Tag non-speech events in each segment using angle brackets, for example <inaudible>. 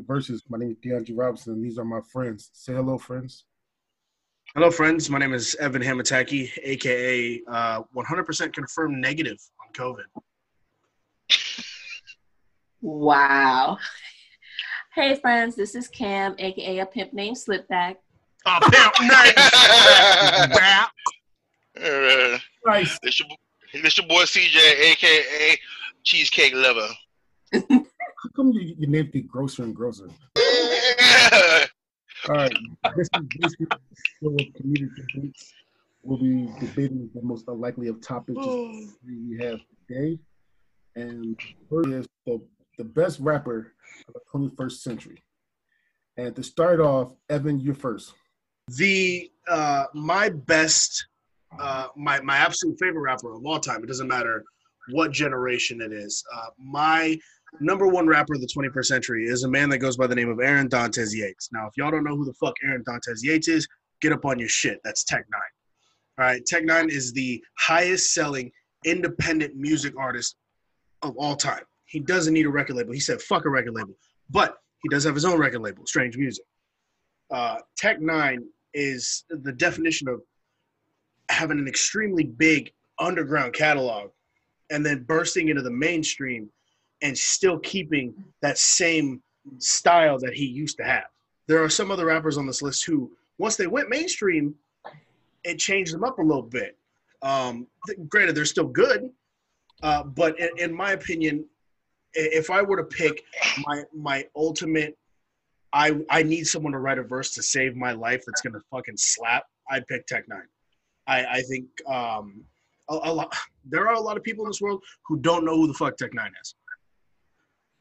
the Verses. My name is DeAndre Robinson, and these are my friends. Say hello, friends. Hello, friends. My name is Evan Hamataki, aka uh, 100% confirmed negative on COVID. Wow. Hey, friends. This is Cam, aka a pimp named Slipback. Oh, pimp name. Uh, Nice. this, <laughs> your, this your boy CJ, aka Cheesecake Lover. <laughs> How come you, you named it Grosser and Grosser? <laughs> All right. This is basically show of comedic debates. We'll be debating the most unlikely of topics we have today. And first is the, the best rapper of the 21st century. And to start off, Evan, you're first. the uh, my best, uh, my my absolute favorite rapper of all time. It doesn't matter what generation it is. Uh, my number one rapper of the 21st century is a man that goes by the name of Aaron Dontez Yates. Now, if y'all don't know who the fuck Aaron Dontez Yates is, get up on your shit. That's Tech Nine. All right, Tech Nine is the highest selling independent music artist of all time. He doesn't need a record label. He said, fuck a record label. But he does have his own record label, Strange Music. Uh, Tech Nine is the definition of having an extremely big underground catalog and then bursting into the mainstream and still keeping that same style that he used to have. There are some other rappers on this list who, once they went mainstream, it changed them up a little bit. Um, th- granted, they're still good, uh, but in, in my opinion, if I were to pick my my ultimate, I I need someone to write a verse to save my life that's gonna fucking slap. I'd pick Tech Nine. I I think um, a, a lot. <sighs> There are a lot of people in this world who don't know who the fuck Tech Nine is.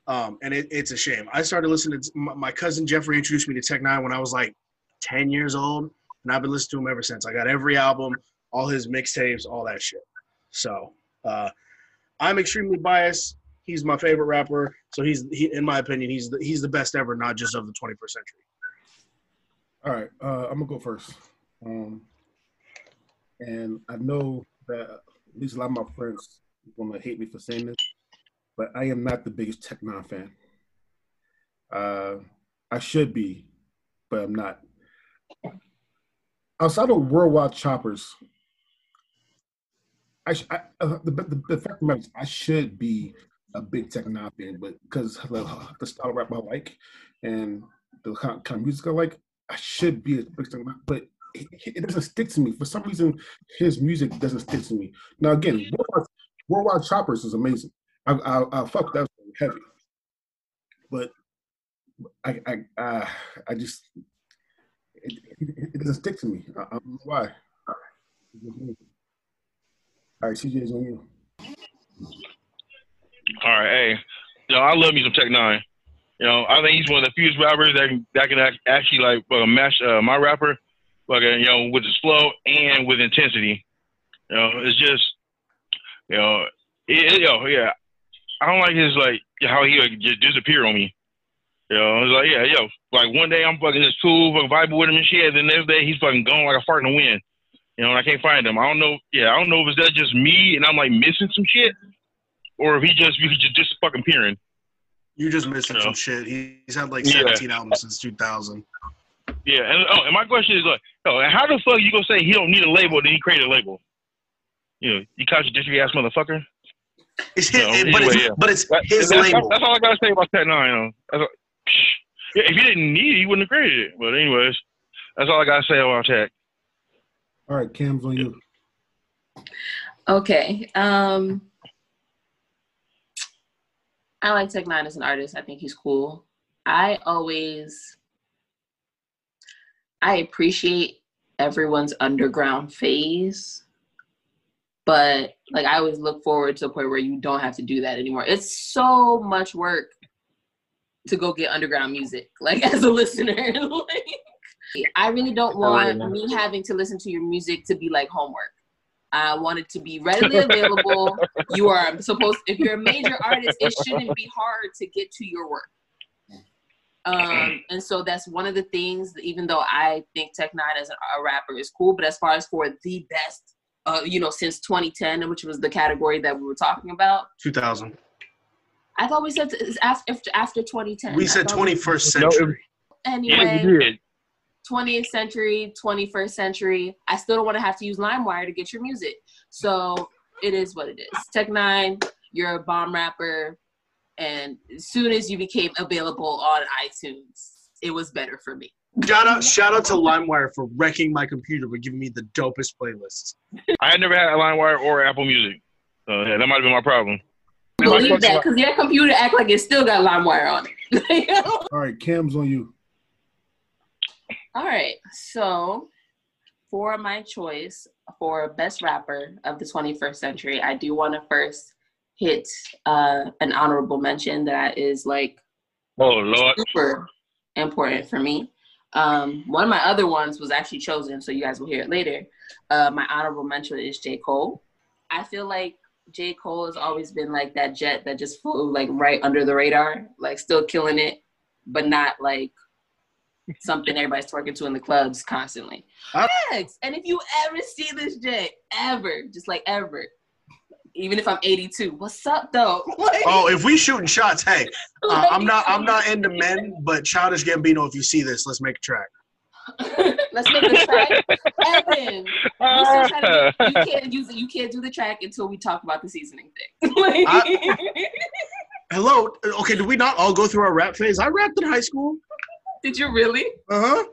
Um, and it, it's a shame. I started listening to my, my cousin Jeffrey introduced me to Tech Nine when I was like 10 years old, and I've been listening to him ever since. I got every album, all his mixtapes, all that shit. So uh, I'm extremely biased. He's my favorite rapper, so he's he, in my opinion, he's the, he's the best ever, not just of the 21st century. All right, uh, I'm gonna go first. Um, and I know that at least a lot of my friends are gonna hate me for saying this, but I am not the biggest Tech Nine fan. Uh, I should be, but I'm not. Outside of Worldwide Choppers, I, I uh, the, the, the fact is I should be a big Tech Nine fan, but because the, the style of rap I like and the kind, of music I like, I should be a big Tech Nine, but it, it doesn't stick to me. For some reason, his music doesn't stick to me. Now again, Worldwide, Worldwide Choppers is amazing. I I, I fuck that heavy, but I I uh, I just it, it, doesn't stick to me. I, I don't know why. All right, CJ's on you. All right, hey, you know I love me some Tech Nine. You know I think he's one of the few rappers that can that can actually like uh, match uh, my rapper, like you know with his flow and with intensity. You know it's just you know it, it, yo yeah I don't like his like how he like, just disappear on me. You know it's like yeah yo like one day I'm fucking just cool fucking vibing with him and shit, and the next day he's fucking gone like a fart in the wind. You know, and I can't find him. I don't know. Yeah, I don't know if it's that just me and I'm like missing some shit, or if he just he just just fucking peering. You just missing Yeah. some shit. He's had like Yeah. 17 albums since 2000. Yeah, and oh, and my question is like, oh, how the fuck you gonna say he don't need a label, then he created a label? You know, you contradictory ass motherfucker. It's his, No, but, it's, yeah. but it's That- his that's, label. That's all I gotta say about Tech Nine. You That's all- yeah, if he didn't need it, he wouldn't have created it. But anyways, that's all I gotta say about Tech. All right, Cam's on you. Okay. Um, I like Tech Nine as an artist. I think he's cool. I always, I appreciate everyone's underground phase, but like I always look forward to a point where you don't have to do that anymore. It's so much work to go get underground music, <laughs> like as a listener. <laughs> like, I really don't want me having to listen to your music to be like homework. I want it to be readily available. <laughs> you are supposed, if you're a major artist, it shouldn't be hard to get to your work. Um, and so that's one of the things. that Even though I think Tech Nine as a rapper is cool, but as far as for the best, uh, you know, since 2010, which was the category that we were talking about, 2000. I thought we said it's after after 2010. We said 21st No, it- century. Yeah, Anyway, you did. 20th century, 21st century. I still don't want to have to use LimeWire to get your music. So it is what it is. Tech Nine, you're a bomb rapper, and as soon as you became available on iTunes, it was better for me. Shout out, shout out to LimeWire for wrecking my computer but giving me the dopest playlists. I had never had a LimeWire or Apple Music. So yeah, that might have been my problem. Believe that, because your computer act like it still got LimeWire on it. <laughs> All right, Cam's on you. All right, so for my choice for best rapper of the 21st century, I do want to first hit uh, an honorable mention that is like Oh Lord. super important for me. Um, one of my other ones was actually chosen, so you guys will hear it later. Uh, my honorable mention is J. Cole. I feel like J. Cole has always been like that jet that just flew like right under the radar, like still killing it, but not like something everybody's twerking to in the clubs constantly. I- and if you ever see this jet, ever, just like ever, even if I'm 82, what's up though? <laughs> Like- Oh, if we shooting shots, hey, uh, I'm not I'm not into <laughs> men, but Childish Gambino, if you see this, let's make a track. <laughs> Let's make a track. Evan, we to you can't use it. You can't do the track until we talk about the seasoning thing. Like- Hello, okay, did we not all go through our rap phase? I rapped in high school. Did you really? Uh huh.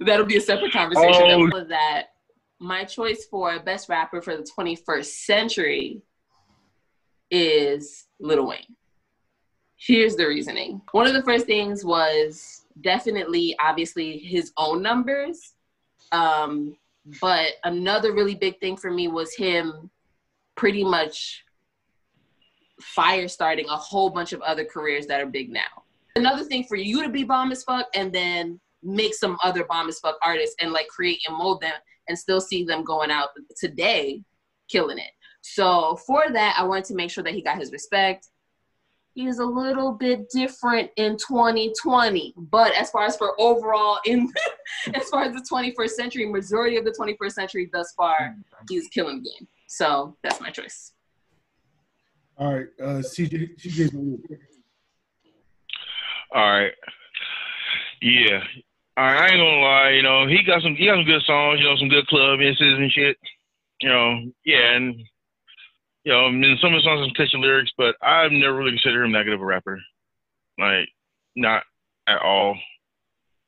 That'll be a separate conversation. Oh. That my choice for best rapper for the 21st century is Little Wayne. Here's the reasoning. One of the first things was definitely, obviously, his own numbers. Um, but another really big thing for me was him pretty much fire starting a whole bunch of other careers that are big now. Another thing for you to be bomb as fuck and then make some other bomb as fuck artists and like create and mold them and still see them going out today killing it. So for that, I wanted to make sure that he got his respect. He is a little bit different in 2020, but as far as for overall in <laughs> as far as the 21st century, majority of the 21st century thus far, he's killing the game. So that's my choice. All right, uh, CJ, CJ's on. All right. Yeah. All right, I ain't gonna lie, you know, he got some he got some good songs, you know, some good club instances and shit. You know, yeah, and you know, I mean, some of the songs have catchy lyrics, but I've never really considered him that good of a rapper. Like, not at all.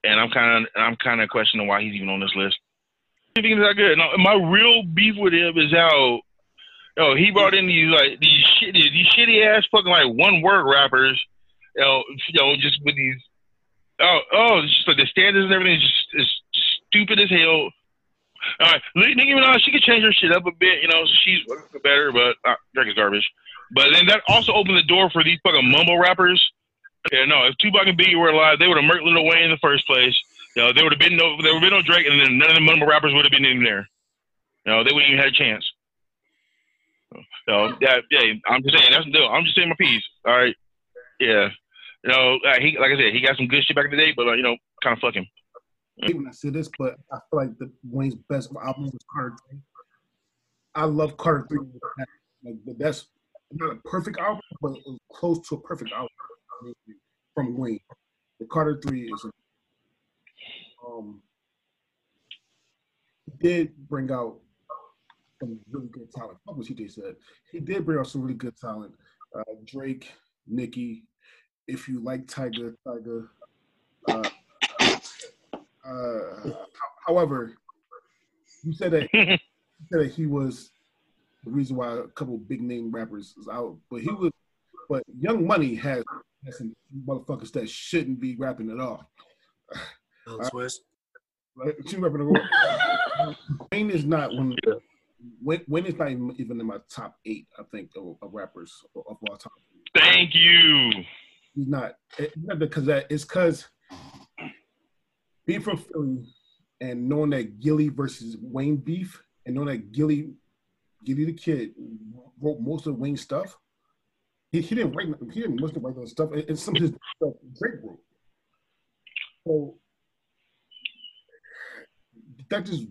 And I'm kind of I'm kind of questioning why he's even on this list. I think he's that good. No, my real beef with him is how, yo, he brought in these like these shitty these shitty ass fucking like one word rappers you know, you know, just with these, oh, oh, just like the standards and everything is just is stupid as hell. All right, Nicki Minaj, she could change her shit up a bit, you know, she's better, but uh, Drake is garbage. But then that also opened the door for these fucking mumble rappers. Yeah, no, if Tupac and Biggie were alive, they would have murked Lil Wayne in the first place. You know, there would have been no, there would have been no Drake, and then none of the mumble rappers would have been in there. You know, they wouldn't even had a chance. So yeah, yeah, I'm just saying that's deal. I'm just saying my piece. All right, yeah. You know, uh, he like I said, he got some good shit back in the day, but uh, you know, kind of fuck him. When I say this, but I feel like the Wayne's best album was Carter Three. I love Carter Three. Like best, not a perfect album, but close to a perfect album from Wayne. The Carter Three is, um, he did bring out some really good talent. What was he just said? He did bring out some really good talent. Uh, Drake, Nicki, if you like Tyga, Tyga. Uh, uh, however, you said that <laughs> you said that he was the reason why a couple big name rappers is out, but he was, but Young Money has, has some motherfuckers that shouldn't be rapping at all. Swiss. Right? She rapping at all. Wayne is not one. Wayne, Wayne is not even, even in my top eight. I think of, of rappers of, of all time. Thank you. He's not. It's not because that. It's because being from Philly and knowing that Gillie versus Wayne beef, and knowing that Gillie, Gillie the kid, wrote most of Wayne's stuff. He, he didn't write. He didn't most of write those stuff, and some of his stuff Drake wrote. So that just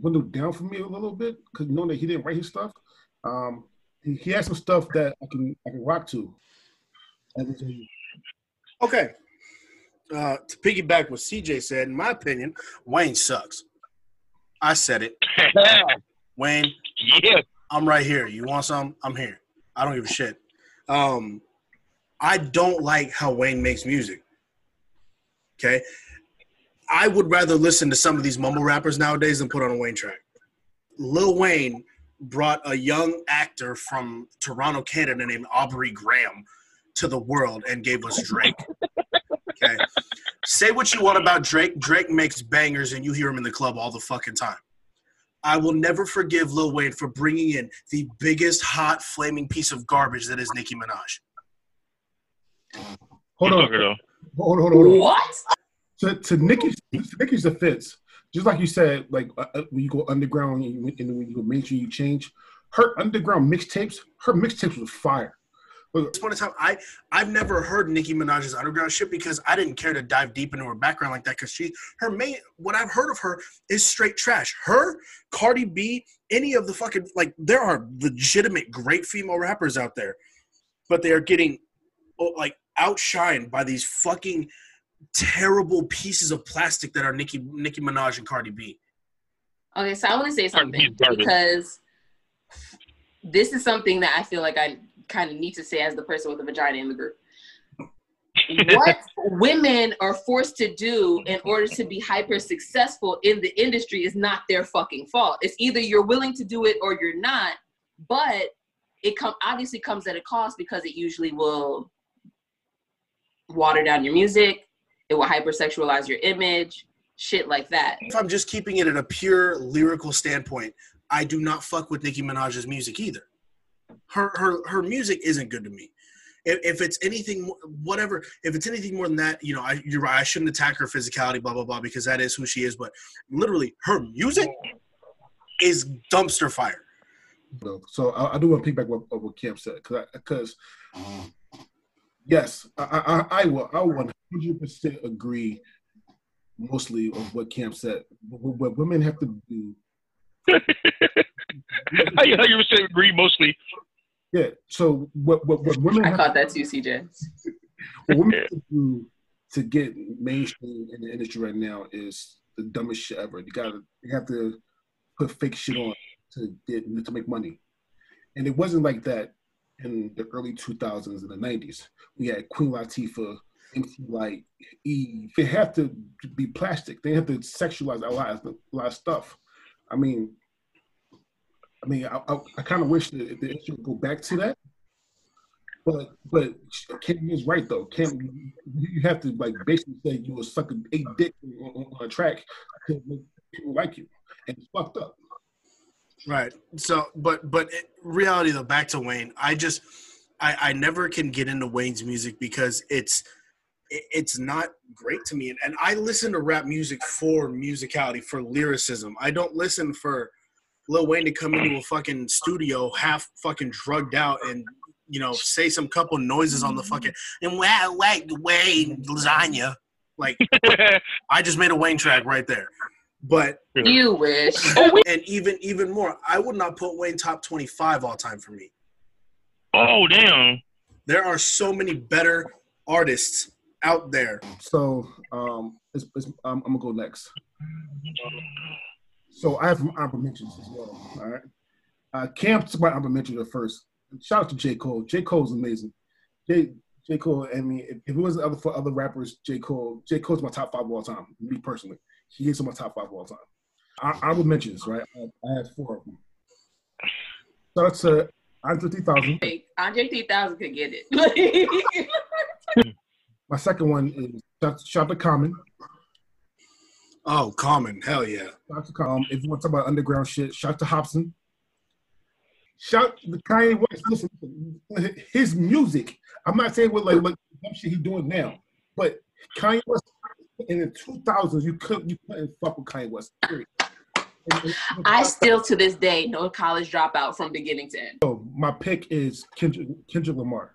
windowed down for me a little bit because knowing that he didn't write his stuff, um, he, he has some stuff that I can I can rock to. Okay. Uh, to piggyback what CJ said, in my opinion, Wayne sucks. I said it. <laughs> Wayne, yeah. I'm right here. You want some? I'm here. I don't give a shit. Um, I don't like how Wayne makes music. Okay. I would rather listen to some of these mumble rappers nowadays than put on a Wayne track. Lil Wayne brought a young actor from Toronto, Canada named Aubrey Graham to the world and gave us Drake. <laughs> Okay. Say what you want about Drake. Drake makes bangers and you hear him in the club all the fucking time. I will never forgive Lil Wayne for bringing in the biggest hot flaming piece of garbage that is Nicki Minaj. Hold on, Fucker, though. hold on, hold on. Hold on. What? To, to Nicki's to Nicki's defense, just like you said, like uh, uh, when you go underground and, you, and when you go mainstream, you change. Her underground mixtapes, her mixtapes was fire. But Once upon a time, I I've never heard Nicki Minaj's underground shit because I didn't care to dive deep into her background like that because she her main what I've heard of her is straight trash. Her, Cardi B, any of the fucking like there are legitimate great female rappers out there, but they are getting oh, like outshined by these fucking terrible pieces of plastic that are Nicki Nicki Minaj and Cardi B. Okay, so I want to say something because this is something that I feel like I kind of need to say as the person with the vagina in the group. <laughs> what women are forced to do in order to be hyper successful in the industry is not their fucking fault. It's either you're willing to do it or you're not, but it come obviously comes at a cost because it usually will water down your music, it will hypersexualize your image, shit like that. If I'm just keeping it at a pure lyrical standpoint, I do not fuck with Nicki Minaj's music either. Her her her music isn't good to me. If, if it's anything, whatever, if it's anything more than that, you know, I, you're right. I shouldn't attack her physicality, blah blah blah, because that is who she is. But literally, her music is dumpster fire. So I, I do want to piggyback what, what Cam said because because yes, I, I I will I one hundred percent agree mostly of what Cam said. What, what women have to do, <laughs> <laughs> how you how you say agree mostly? yeah. So what what, what women I caught that too, CJ. what women have to do to get mainstream in the industry right now is the dumbest shit ever. You gotta you have to put fake shit on to get to make money, and it wasn't like that in the early 2000s and the 90s. We had Queen Latifah, MC Lyte, Eve. They have to be plastic. They have to sexualize a lot, of, a lot of stuff. I mean, I mean, I, I, I kind of wish that the industry would go back to that. But but Kim is right though. Kim, you, have to like basically say you were sucking a dick on, on, a track to make people like you, and it's fucked up. Right. So, but but it, reality though, back to Wayne. I just I I never can get into Wayne's music because it's it- it's not great to me. And, and I listen to rap music for musicality, for lyricism. I don't listen for Lil Wayne to come into a fucking studio half fucking drugged out and you know say some couple noises on the fucking and wow wait Wayne lasagna. Like <laughs> I just made a Wayne track right there. But You wish. <laughs> and even even more, I would not put Wayne top twenty five all time for me. oh damn! There are so many better artists out there. So um, it's, it's, I'm, I'm gonna go next. So I have some honorable mentions as well. All right. Uh, Cam took my honorable mention at first. Shout out to J. Cole. J. Cole's amazing. J. J. Cole, I mean, if, if it wasn't other for other rappers, J. Cole, J. Cole's my top five of all time. Me personally, he is in my top five of all time. I, I would mention this, right? I, I had four of them. Shout out to Andre 3000. Like, Andre 3000 could get it. <laughs> My second one is shout, shout out to Common. Oh, Common, hell yeah. Shout to Common. Um, if you want to talk about underground shit, shout out to Hopsin. Shout to Kanye West. Listen, his music. I'm not saying what like what dumb shit he doing now, but Kanye West in the 2000s, you couldn't you couldn't fuck with Kanye West. Period. And- and- I still to this day know college dropout from beginning to end. So my pick is Kendrick, Kendrick Lamar.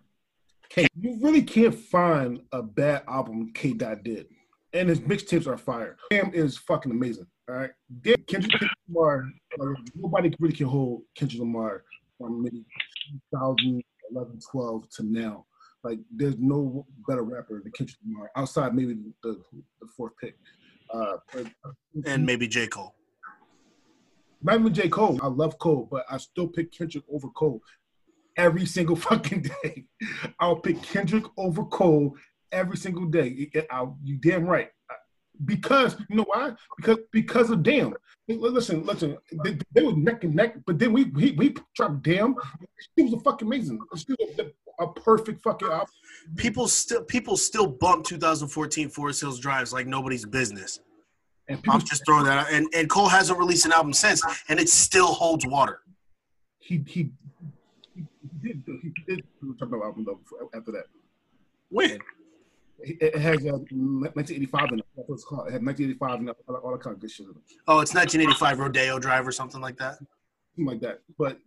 K. You really can't find a bad album K. Dot did, and his mixtapes are fire. Cam is fucking amazing. All right, Kendrick, Lamar. uh, nobody really can hold Kendrick Lamar from maybe 2011, 12 to now. Like, there's no better rapper than Kendrick Lamar outside maybe the, the fourth pick. Uh, but, and maybe J Cole. Not even J. Cole. I love Cole, but I still pick Kendrick over Cole every single <laughs> fucking day. I'll pick Kendrick over Cole every single day. I, you damn right. Because you know why? Because because of damn. Listen, listen. They, they were neck and neck, but then we we, we dropped damn. It was a fucking amazing. It a, a perfect fucking album. People still people still bump 2014 Forest Hills Drives like nobody's business. And I'm just throwing that out. And, and Cole hasn't released an album since, and it still holds water. He he, he did he did talk about album though after that. When? It has uh, 1985 in it. That's what it's called. It had 1985 and all, all that kind of good shit. Oh, it's 1985 Rodeo Drive or something like that. Something like that. But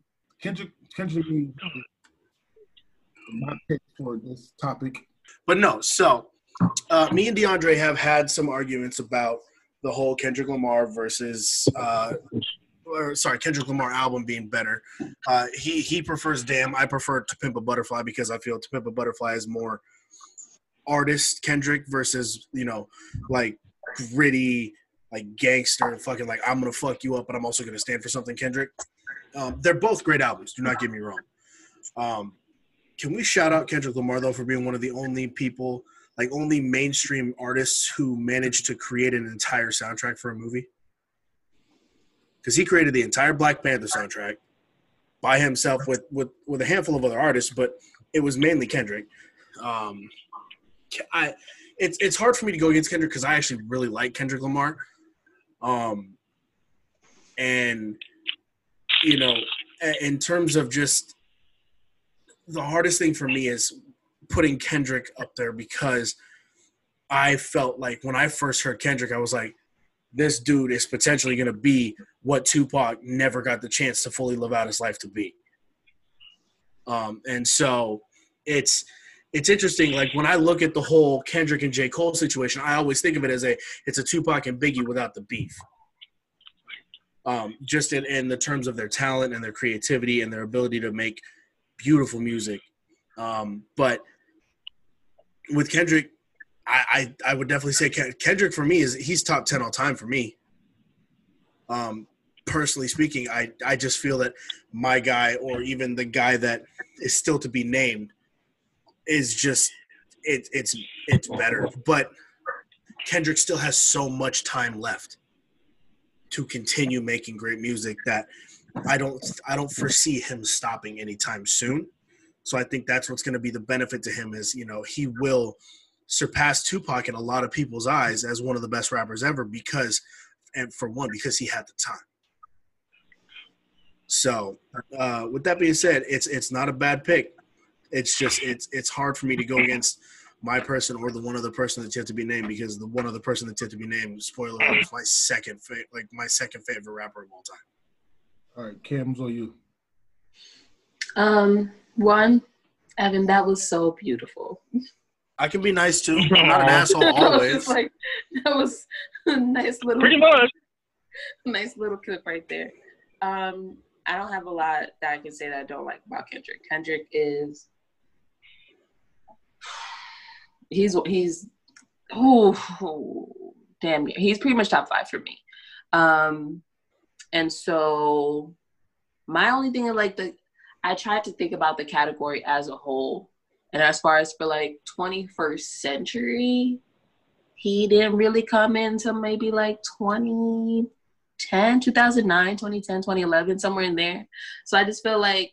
Kendrick Kendrick my pick for this topic. But no, so uh, me and DeAndre have had some arguments about the whole Kendrick Lamar versus uh, or sorry, Kendrick Lamar album being better. Uh, he he prefers Damn. I prefer To Pimp a Butterfly because I feel To Pimp a Butterfly is more artist Kendrick versus you know like gritty like gangster and fucking like I'm gonna fuck you up, but I'm also gonna stand for something Kendrick. Um, they're both great albums. Do not get me wrong. Um, can we shout out Kendrick Lamar though for being one of the only people like only mainstream artists who managed to create an entire soundtrack for a movie. Because he created the entire Black Panther soundtrack by himself with, with, with a handful of other artists, but it was mainly Kendrick. Um, I it's it's hard for me to go against Kendrick because I actually really like Kendrick Lamar. Um, and you know, in terms of just the hardest thing for me is putting Kendrick up there because I felt like when I first heard Kendrick, I was like, this dude is potentially going to be what Tupac never got the chance to fully live out his life to be. Um, and so it's it's interesting. Like when I look at the whole Kendrick and J. Cole situation, I always think of it as a it's a Tupac and Biggie without the beef. Um, just in, in the terms of their talent and their creativity and their ability to make beautiful music. Um, but with Kendrick, I, I, I would definitely say Kendrick for me is he's top ten all time for me. Um, personally speaking, I I just feel that my guy or even the guy that is still to be named is just it, it's it's better. But Kendrick still has so much time left to continue making great music that I don't I don't foresee him stopping anytime soon. So I think that's what's going to be the benefit to him is, you know, he will surpass Tupac in a lot of people's eyes as one of the best rappers ever because, and for one, because he had the time. So, uh, with that being said, it's it's not a bad pick. It's just it's it's hard for me to go against my person or the one other person that's yet to be named because the one other person that's yet to be named, spoiler alert, is my second fa- like my second favorite rapper of all time. All right, Cam's on you. Um, one, Evan, that was so beautiful. I can be nice too. <laughs> I'm not an asshole <laughs> always. like, that was <laughs> a nice little pretty much nice little clip right there. Um, I don't have a lot that I can say that I don't like about Kendrick. Kendrick is he's he's oh damn he's pretty much top five for me. Um, and so my only thing is like the I tried to think about the category as a whole. And as far as for like 21st century, he didn't really come into maybe like 2010, 2009, 2010, 2011, somewhere in there. So I just feel like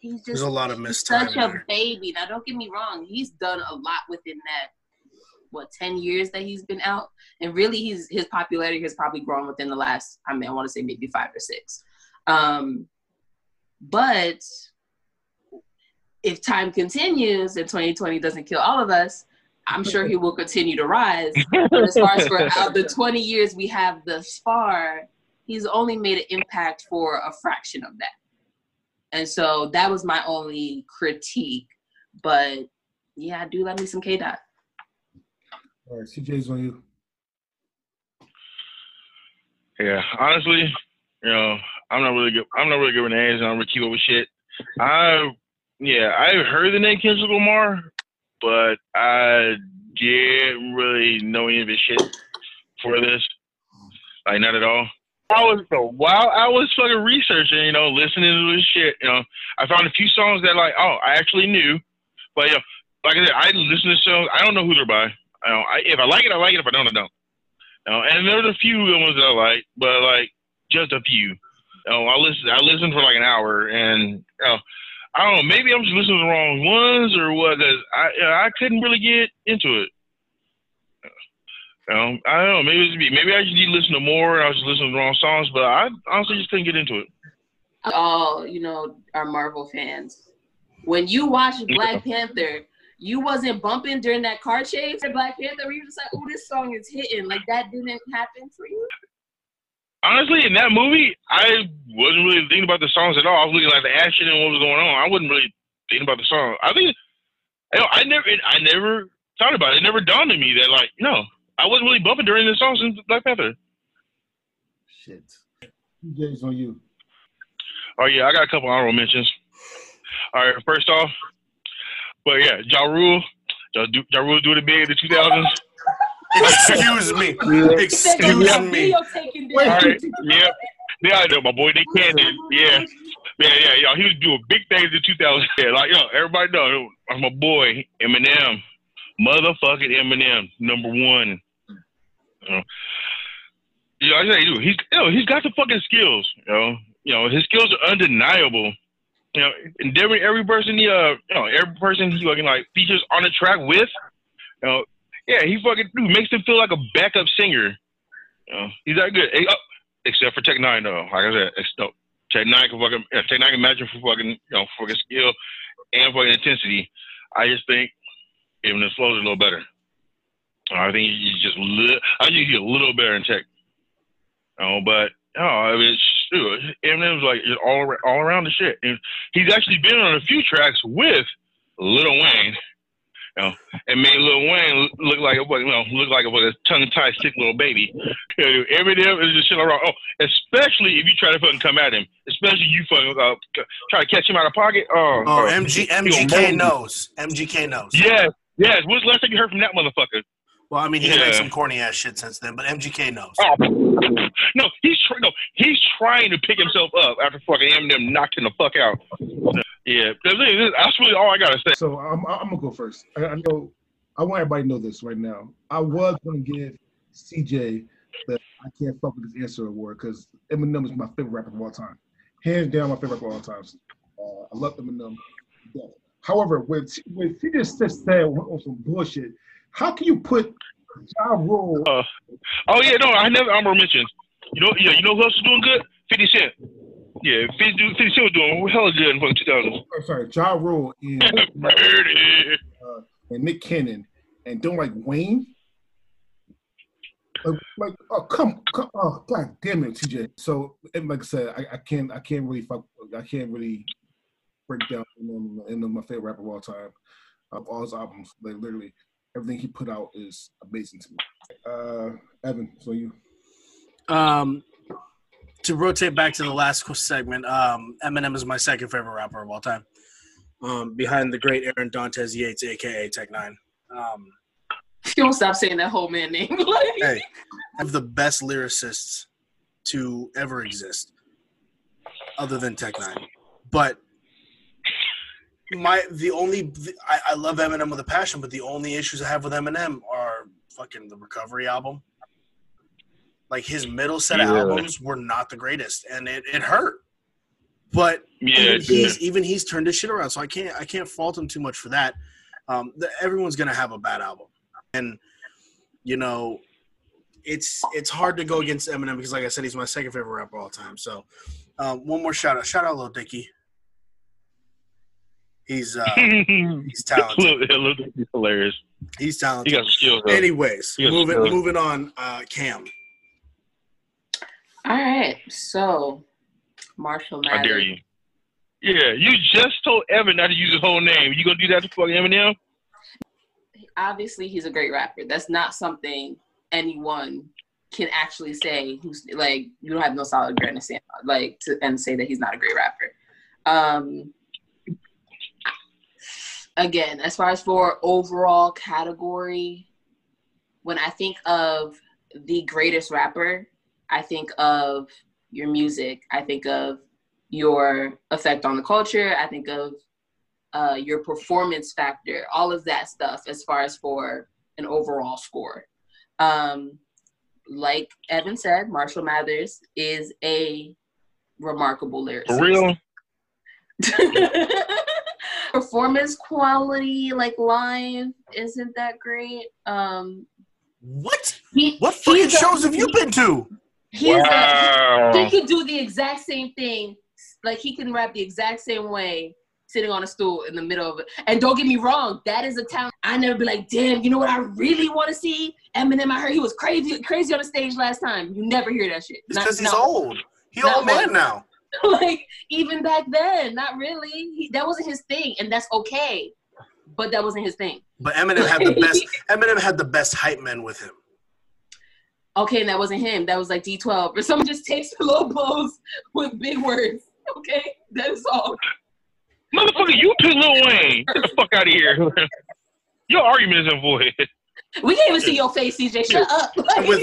he's just There's a lot of missed such a baby. Now, don't get me wrong, he's done a lot within that what 10 years that he's been out and really he's his popularity has probably grown within the last i mean i want to say maybe five or six um but if time continues and 2020 doesn't kill all of us, I'm sure he will continue to rise. But as far as for out the <laughs> 20 years we have thus far, he's only made an impact for a fraction of that. And so that was my only critique. But yeah, I do let me some K Dot. All right, CJ's on you. Yeah, honestly, you know, I'm not really good. I'm not really good with names. I'm not really keep with shit. I yeah, I heard the name Kendrick Lamar, but I didn't really know any of his shit for this. Like not at all. I was so while I was fucking researching, you know, listening to this shit, you know, I found a few songs that like, oh, I actually knew, but you know, like I said, I listen to songs. I don't know who they're by. I know, I, if I like it, I like it. If I don't, I don't. You know, and there's a few good ones that I like, but like just a few. You know, I listen. I listened for like an hour, and you know, I don't know. Maybe I'm just listening to the wrong ones or what? Cause I I couldn't really get into it. You I don't know. Maybe it's. Maybe I just need to listen to more. I was just listening to the wrong songs, but I honestly just couldn't get into it. All you know are Marvel fans. When you watched Black Panther, you wasn't bumping during that car chase at Black Panther. Were you just like, oh, this song is hitting? Like that didn't happen for you? Honestly, in that movie, I wasn't really thinking about the songs at all. I was looking at the action and what was going on. I wasn't really thinking about the song. I think, you know, I never, I never thought about it. It never dawned on me that, like, no, I wasn't really bumping during the songs in Black Panther. Shit. DJ's on you. Oh yeah, I got a couple honorable mentions. All right, first off, but yeah, Ja Rule, Ja, Du- ja Rule doing it big in the 2000s. Excuse me. Excuse me. All right, yeah, yeah, I know my boy Nick Cannon. Yeah, yeah, yeah, yo, he was doing big things in 2000. <laughs> Yeah, like yo, everybody know my boy Eminem, motherfucking Eminem, number one. You know, you know, I say, he's yo, he's got the fucking skills. You know, you know, his skills are undeniable. You know, and every every person he uh, you know, every person he fucking like features on the track with, you know, yeah, he fucking dude makes him feel like a backup singer. You know, he's that good. Hey, oh, except for Tech Nine though. Like I said, no, Tech Nine can fucking yeah, Tech Nine can match him for fucking you know fucking skill and fucking intensity. I just think even his flows a little better. I think he's just li- I think he's a little better in Tech. Know, but oh, I mean, shoot, Eminem's like just all around, all around the shit. And he's actually been on a few tracks with Lil Wayne, you know, and made Lil Wayne look like a you know look like a, a tongue tied sick little baby. You know, Eminem is just shit around. Oh, especially if you try to fucking come at him, especially you fucking uh, try to catch him out of pocket. Oh, Oh, MG, MGK knows. MGK knows. Yes, yes. When's the last time you heard from that motherfucker? Well, I mean, he Yeah. made some corny ass shit since then, but MGK knows. Oh, no, he's tr- no, he's trying to pick himself up after fucking Eminem knocked him the fuck out. Yeah, that's it. that's really all I gotta say. So I'm, I'm gonna go first. I, I know I want everybody to know this right now. I was gonna give CJ the I can't fuck with this answer award because Eminem is my favorite rapper of all time, hands down my favorite rapper of all time. Uh, I love Eminem. to death. However, when when CJ just said on some bullshit, how can you put Ja Rule? Uh, oh yeah, no, I never honorable mentioned. You know, yeah, you know who else is doing good? Fifty Cent. Yeah, 50, 50 Cent was doing hella good in fucking two thousands. I'm sorry, Ja Rule and, <laughs> uh, and Nick Cannon and don't like Wayne. Like, like, oh come, come, oh god damn it, TJ. So, and like I said, I, I can't, I can't really fuck, I can't really break down Eminem, my favorite rapper of all time, of all his albums. Like literally, everything he put out is amazing to me. Uh, Evan, so you, Um, to rotate back to the last segment, um, Eminem is my second favorite rapper of all time, um, behind the great Aaron Dontez Yates, aka Tech Nine. Um, You don't stop saying that whole man name. <laughs> Like, hey, have the best lyricists to ever exist, other than Tech Nine. But my the only I, I love Eminem with a passion, but the only issues I have with Eminem are fucking the Recovery album. Like his middle set of Yeah. albums were not the greatest, and it, it hurt. But Yeah, even he's did. even he's turned his shit around, so I can't I can't fault him too much for that. Um, the, everyone's gonna have a bad album, and you know, it's it's hard to go against Eminem because, like I said, he's my second favorite rapper of all time. So, um, one more shout out, shout out, Lil Dicky. He's uh, <laughs> he's talented. Look, look, he's hilarious. He's talented. He got some skills. Though. Anyways, got moving skills. moving on. Uh, Cam, all right, so Marshall How dare you? Yeah, you just told Evan not to use his whole name. You gonna do that to fucking Eminem? Obviously, he's a great rapper. That's not something anyone can actually say. Who's like you don't have no solid ground to stand on, like to and say that he's not a great rapper. Um, again, as far as for overall category, when I think of the greatest rapper, I think of your music. I think of your effect on the culture. I think of uh, your performance factor, all of that stuff as far as for an overall score. Um, like Evan said, Marshall Mathers is a remarkable lyricist. For real? <laughs> performance quality, like live, isn't that great. Um, What? he, What fucking he's a- shows have you been to? He's a, wow. he can do the exact same thing. Like he can rap the exact same way sitting on a stool in the middle of it. And don't get me wrong, that is a talent. I never be like, damn, you know what I really want to see? Eminem, I heard he was crazy, crazy on the stage last time. You never hear that shit. It's because he's no. old. He Not old man one. now. <laughs> like even back then, not really. He, that wasn't his thing, and that's okay. But that wasn't his thing. But Eminem had the best. <laughs> Eminem had the best hype men with him. Okay, and that wasn't him. That was like D12. Or <laughs> someone just takes the low blows with big words. Okay, that is all. Motherfucker, you pick Lil Wayne. Get the fuck out of here. Your argument isn't void. We can't even see your face, CJ. Shut up. Like, With-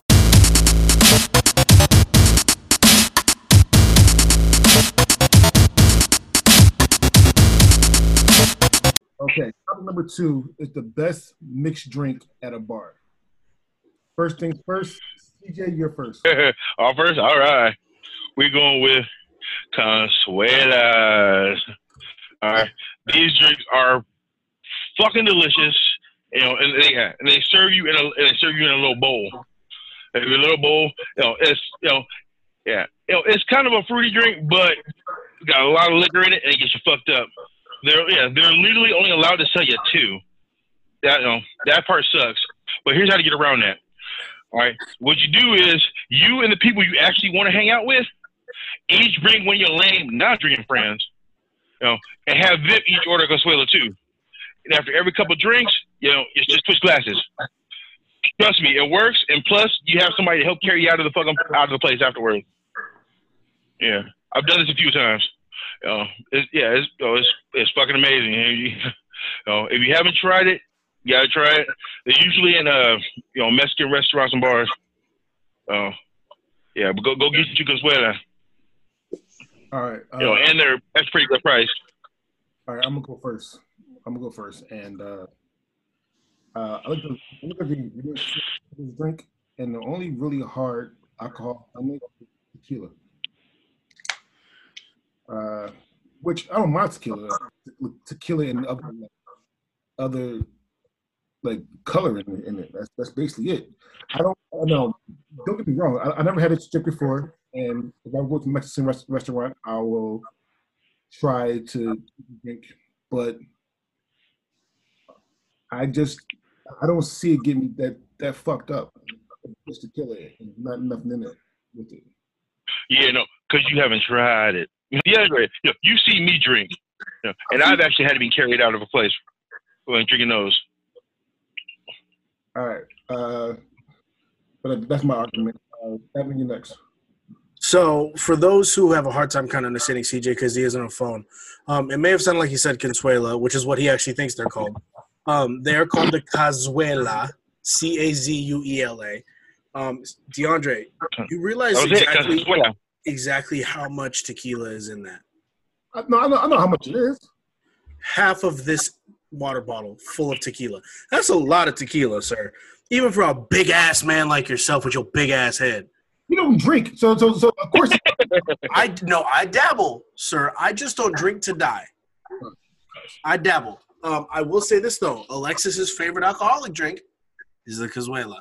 Okay, topic number two is the best mixed drink at a bar. First things first, CJ, you're first. <laughs> All first, all right. We're going with Consuelas. All right. These drinks are fucking delicious. You know, and they and they serve you in a they serve you in a little bowl. A little bowl. You know, it's you know, yeah. You know, it's kind of a fruity drink, but got a lot of liquor in it and it gets you fucked up. They're yeah, they're literally only allowed to sell you two. That you know, that part sucks. But here's how to get around that. All right. What you do is you and the people you actually want to hang out with each bring one of your lame non drinking friends. You know, and have them each order a Consuelo too. And after every couple drinks, you know, it's just switch glasses. Trust me, it works. And plus, you have somebody to help carry you out of the fucking out of the place afterwards. Yeah, I've done this a few times. Know, it's, yeah, it's, know, it's it's fucking amazing. You, know, <laughs> if you haven't tried it, you gotta try it. They're usually in uh, you know, Mexican restaurants and bars. Oh, yeah, but go go get you Consuela. All right, uh, You know, and they're that's pretty good price. all right. I'm gonna go first. I'm gonna go first, and uh, uh, I like the I look at the drink, and the only really hard alcohol I make is tequila. Uh, which I don't mind tequila. Tequila and other other like color in it, in it. That's that's basically it. I don't know. Don't get me wrong. I, I never had it drink before, and if I go to a Mexican rest, restaurant, I will try to drink, but I just I don't see it getting that that fucked up. Just tequila, and not nothing in it with it. Yeah, no, because you haven't tried it. Yeah, great. You, know, you see me drink, you know, and I've actually had to be carried out of a place when drinking those. All right, uh, but that's my argument. Uh, Evan, you next. So, for those who have a hard time kind of understanding CJ because he isn't on a phone, um, it may have sounded like he said Consuela, which is what he actually thinks they're called. Um, they're called the Cazuela, C A Z U E L A. Um, DeAndre, you realize exactly. it. Exactly how much tequila is in that? I, no, I know, I know how much it is. Half of this water bottle full of tequila. That's a lot of tequila, sir. Even for a big ass man like yourself with your big ass head. You don't drink, so so so of course. <laughs> I no, I dabble, sir. I just don't drink to die. I dabble. Um, I will say this though: Alexis's favorite alcoholic drink is the Cazuela.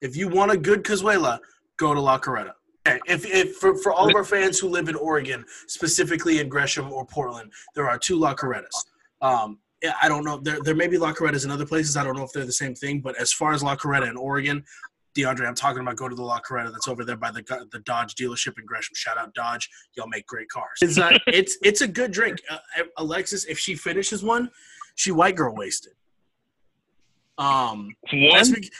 If you want a good Cazuela, go to La Coretta. If, if for, for all of our fans who live in Oregon, specifically in Gresham or Portland, there are two La Carretas. Um, I don't know. There, there may be La Carretas in other places. I don't know if they're the same thing. But as far as La Carreta in Oregon, DeAndre, I'm talking about go to the La Carreta that's over there by the the Dodge dealership in Gresham. Shout out Dodge, y'all make great cars. It's uh, <laughs> it's it's a good drink. Uh, Alexis, if she finishes one, she white girl wasted. Um, One? that's th-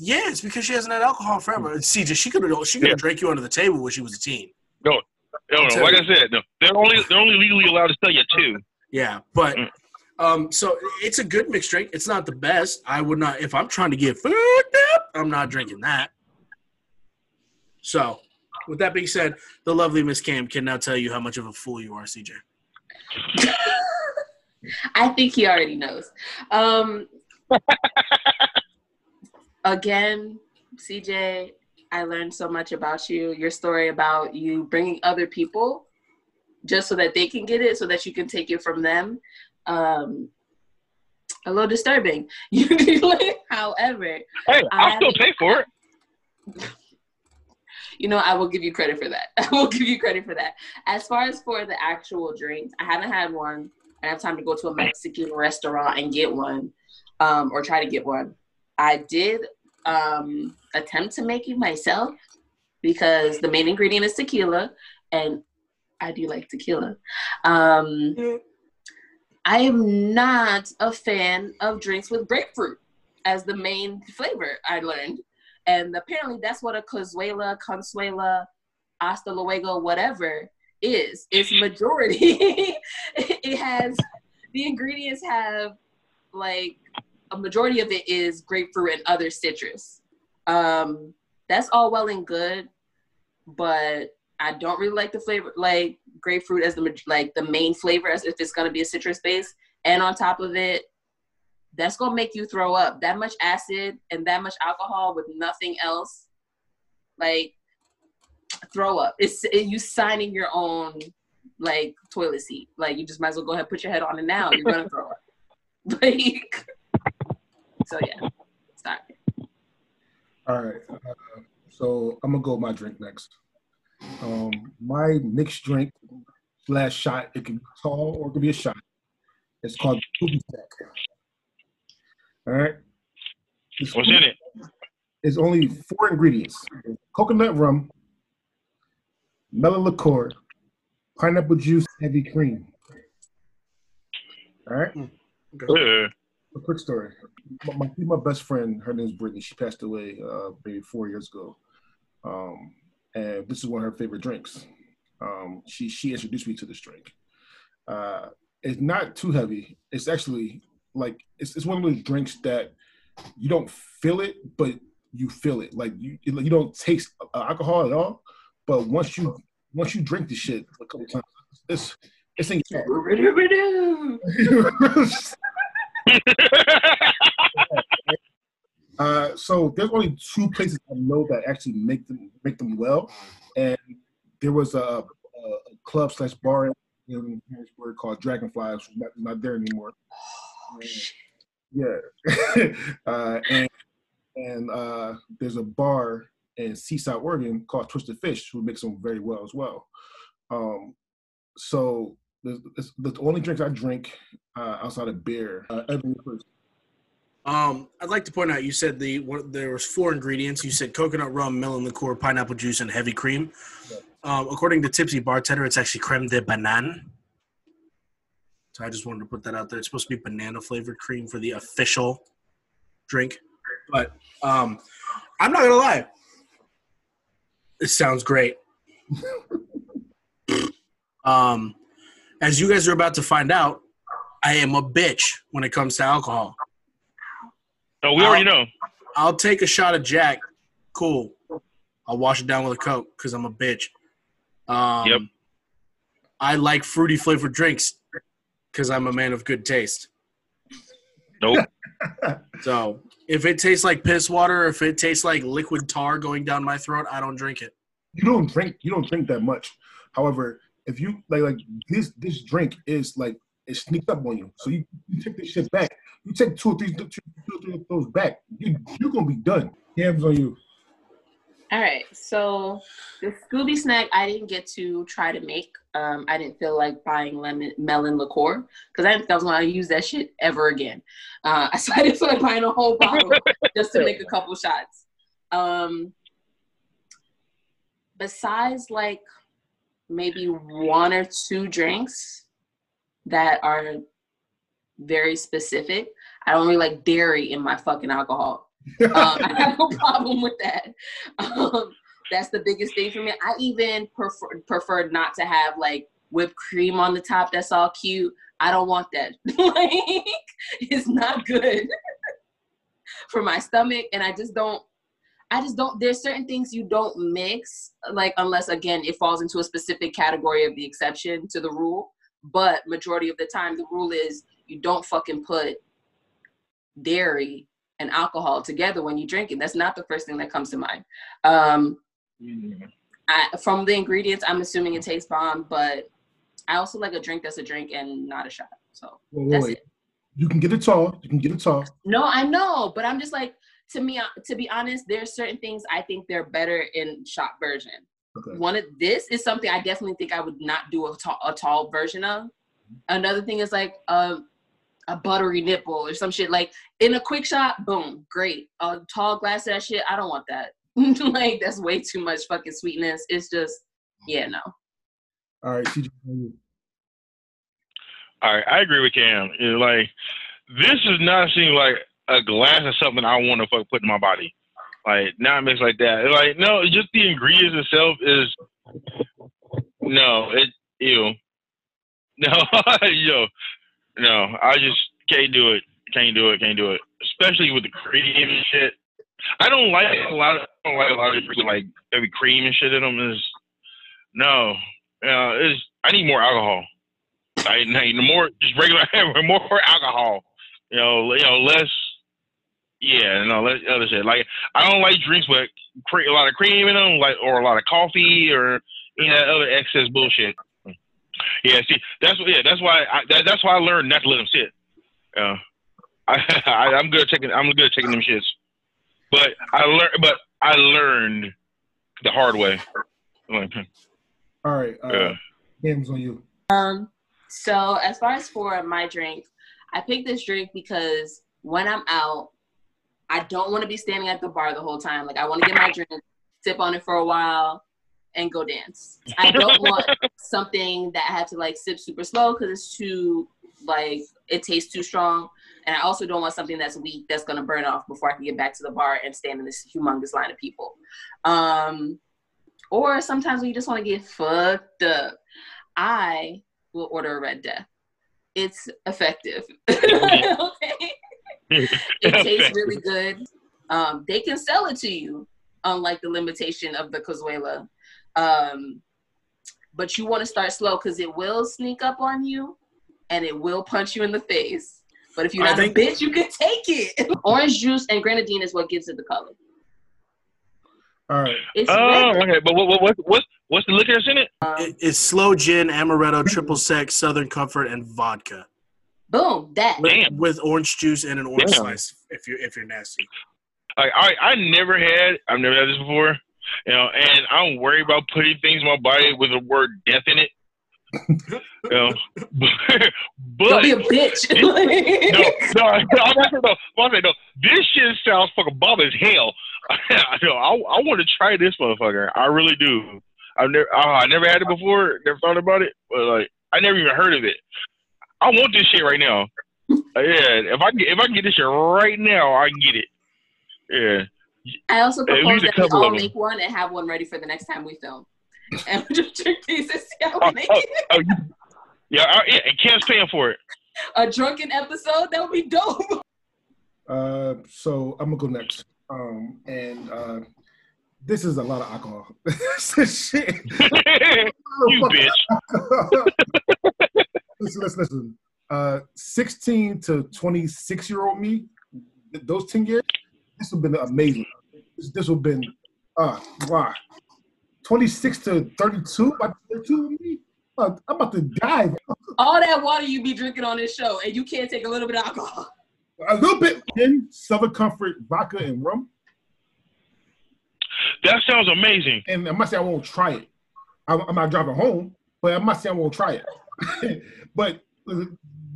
yeah, it's because she hasn't had alcohol forever. CJ, she could have she could have Yeah. drank you under the table when she was a teen. No, no, I'll no. Like I said, no, they're only they're only legally allowed to sell you two. Yeah, but Mm. um, so it's a good mixed drink. It's not the best. I would not if I'm trying to get fucked up. I'm not drinking that. So, with that being said, the lovely Miss Cam can now tell you how much of a fool you are, CJ. <laughs> I think he already knows. Um, again, CJ, I learned so much about you. Your story about you bringing other people just so that they can get it, so that you can take it from them. Um, a little disturbing. <laughs> However, Hey, I'll I- still pay for it. you know, I will give you credit for that. <laughs> I will give you credit for that. As far as for the actual drinks, I haven't had one. I have time to go to a Mexican restaurant and get one, um, or try to get one. I did um, attempt to make it myself because the main ingredient is tequila, and I do like tequila. Um, I am not a fan of drinks with grapefruit as the main flavor. I learned and apparently that's what a Consuela, Consuela, Hasta Luego, whatever is. It's majority. <laughs> it has the ingredients have like a majority of it is grapefruit and other citrus. Um, that's all well and good, but I don't really like the flavor like grapefruit as the like the main flavor as if it's gonna be a citrus base. And on top of it, that's gonna make you throw up. That much acid and that much alcohol with nothing else, like throw up. It's it, you signing your own like toilet seat. Like you just might as well go ahead and put your head on it now. You're gonna <laughs> throw up. <laughs> Like so yeah. Stop. All right. Uh, so I'm gonna go with my drink next. Um, my mixed drink slash shot. It can be tall or it can be a shot. It's called Scooby Snack. All right. It's, What's in it? It's only four ingredients: coconut rum, melon liqueur, pineapple juice, heavy cream. All right. Uh, A quick story. My, my, my best friend, her name's Brittany. She passed away uh, maybe four years ago, um, and this is one of her favorite drinks. Um, she she introduced me to this drink. Uh, it's not too heavy. It's actually like it's, it's one of those drinks that you don't feel it, but you feel it. Like you you don't taste uh, alcohol at all, but once you once you drink the shit a couple times, it's it's in. <laughs> <laughs> <laughs> Uh, so there's only two places I know that actually make them make them well, and there was a, a, a club slash bar in Harrisburg called Dragonfly, which not, not there anymore. Yeah, <laughs> uh, and and uh, there's a bar in Seaside, Oregon called Twisted Fish, who makes them very well as well. Um, so the, the only drinks I drink uh, outside of beer, uh. Um, I'd like to point out you said the one, there was four ingredients. You said coconut rum, melon liqueur, pineapple juice, and heavy cream. Um, according to Tipsy Bartender, it's actually creme de banane. So I just wanted to put that out there. It's supposed to be banana flavored cream for the official drink. But um, I'm not gonna lie, it sounds great. <laughs> um, as you guys are about to find out, I am a bitch when it comes to alcohol. no, we already know. I'll take a shot of Jack. Cool. I'll wash it down with a Coke because I'm a bitch. Um, Yep. I like fruity flavored drinks because I'm a man of good taste. Nope. <laughs> So if it tastes like piss water, if it tastes like liquid tar going down my throat, I don't drink it. you don't drink you don't drink that much. However, if you like like this this drink is like it sneaks up on you. So you, you take this shit back. You take two or three, two, two or three of those back, you you're gonna be done. Hands on you. All right, so the Scooby snack I didn't get to try to make. Um, I didn't feel like buying lemon melon liqueur because I didn't think I was going to use that shit ever again. Uh, <laughs> so I didn't feel like buying a whole bottle <laughs> just to make a couple shots. Um, besides, like maybe one or two drinks that are very specific. I don't really like dairy in my fucking alcohol. um, I have no <laughs> problem with that. Um, that's the biggest thing for me. I even prefer prefer not to have like whipped cream on the top. That's all cute. I don't want that. <laughs> like, it's not good <laughs> for my stomach, and I just don't. I just don't. There's certain things you don't mix, like unless again it falls into a specific category of the exception to the rule. But majority of the time, the rule is you don't fucking put dairy and alcohol together when you drink it. That's not the first thing that comes to mind. Um, I, from the ingredients, I'm assuming it tastes bomb, but I also like a drink that's a drink and not a shot. So Wait, that's wait. it. You can get it tall. You can get it tall. No, I know, but I'm just like to me. To be honest, there's certain things I think they're better in shot version. Okay. One of this is something I definitely think I would not do a tall, a tall version of. Another thing is like um, a buttery nipple or some shit. Like in a quick shot, boom, great. A tall glass of that shit, I don't want that. <laughs> like that's way too much fucking sweetness. It's just yeah, no. All right, CJ. All right, I agree with Cam. It's like this does not seem like a glass of something I want to fuck put in my body. Like not mixed like that. Like no, just the ingredients itself is no, it ew. <laughs> No, yo, no, I just can't do it. Can't do it. Can't do it. Especially with the cream and shit. I don't like a lot of. I don't like a lot of like every cream and shit in them. Is no, uh, it's. I need more alcohol. I need more just regular <laughs> more alcohol. You know, you know less. Yeah, no, less other shit. Like I don't like drinks with cre- a lot of cream in them, like or a lot of coffee or any of that other excess bullshit. Yeah, see, that's. Yeah, that's why. I, that, that's why I learned not to let them sit. Uh, I, <laughs> I I'm good at taking. I'm good at taking them shits. But I learned. But I learned the hard way. All right. Uh, Yeah. Hands on you. Um, so as far as for my drink, I picked this drink because when I'm out, I don't want to be standing at the bar the whole time. Like I want to get my <laughs> drink, sip on it for a while, and go dance. I <laughs> don't want something that I have to like sip super slow because it's too like it tastes too strong. And I also don't want something that's weak that's gonna burn off before I can get back to the bar and stand in this humongous line of people. Um, or sometimes when you just want to get fucked up, I will order a Red Death. It's effective. <laughs> okay. <laughs> It tastes really good. Um, they can sell it to you, unlike the limitation of the Cazuela. Um, but you want to start slow because it will sneak up on you and it will punch you in the face. But if you're I not think- a bitch, you can take it. <laughs> Orange juice and grenadine is what gives it the color. All right. It's oh, red. okay. But what, what, what's what's what's the liquor that's in it? It- It's slow gin, amaretto, triple sec, Southern Comfort, and vodka Boom, that. with, Damn. with orange juice and an orange Damn. slice. If you're if you're nasty, Like I I never had. I've never had this before. You know, and I don't worry about putting things in my body with the word death in it. you know, <laughs> but Don't be a bitch. <laughs> no, no, I'm not saying no. I'm no. This shit sounds fucking bomb as hell. <laughs> you know, I, I want to try this motherfucker. I really do. I've never, oh, I never had it before. Never thought about it, but like, I never even heard of it. I want this shit right now. Uh, yeah, if I get, if I can get this shit right now, I can get it. Yeah. I also At propose that we all of 'em. make one and have one ready for the next time we film. <laughs> And we just drink these and see how Oh, we make oh, it. oh, yeah, I, yeah. And Cam's paying for it. A drunken episode, that would be dope. Uh, so I'm gonna go next. Um, and uh, this is a lot of alcohol. <laughs> This is shit. <laughs> you bitch. Listen, listen, listen. Uh, 16 to 26 year old me, th- those 10 years, this would have been amazing. This, this would have been, uh, wow. 26 to 32, like 32 me, uh, I'm about to die. All that water you be drinking on this show, and you can't take a little bit of alcohol. a little bit in Southern Comfort vodka and rum. That sounds amazing. And I'm not saying I won't try it. I'm, I'm not driving home, but I'm not saying I won't try it. <laughs> but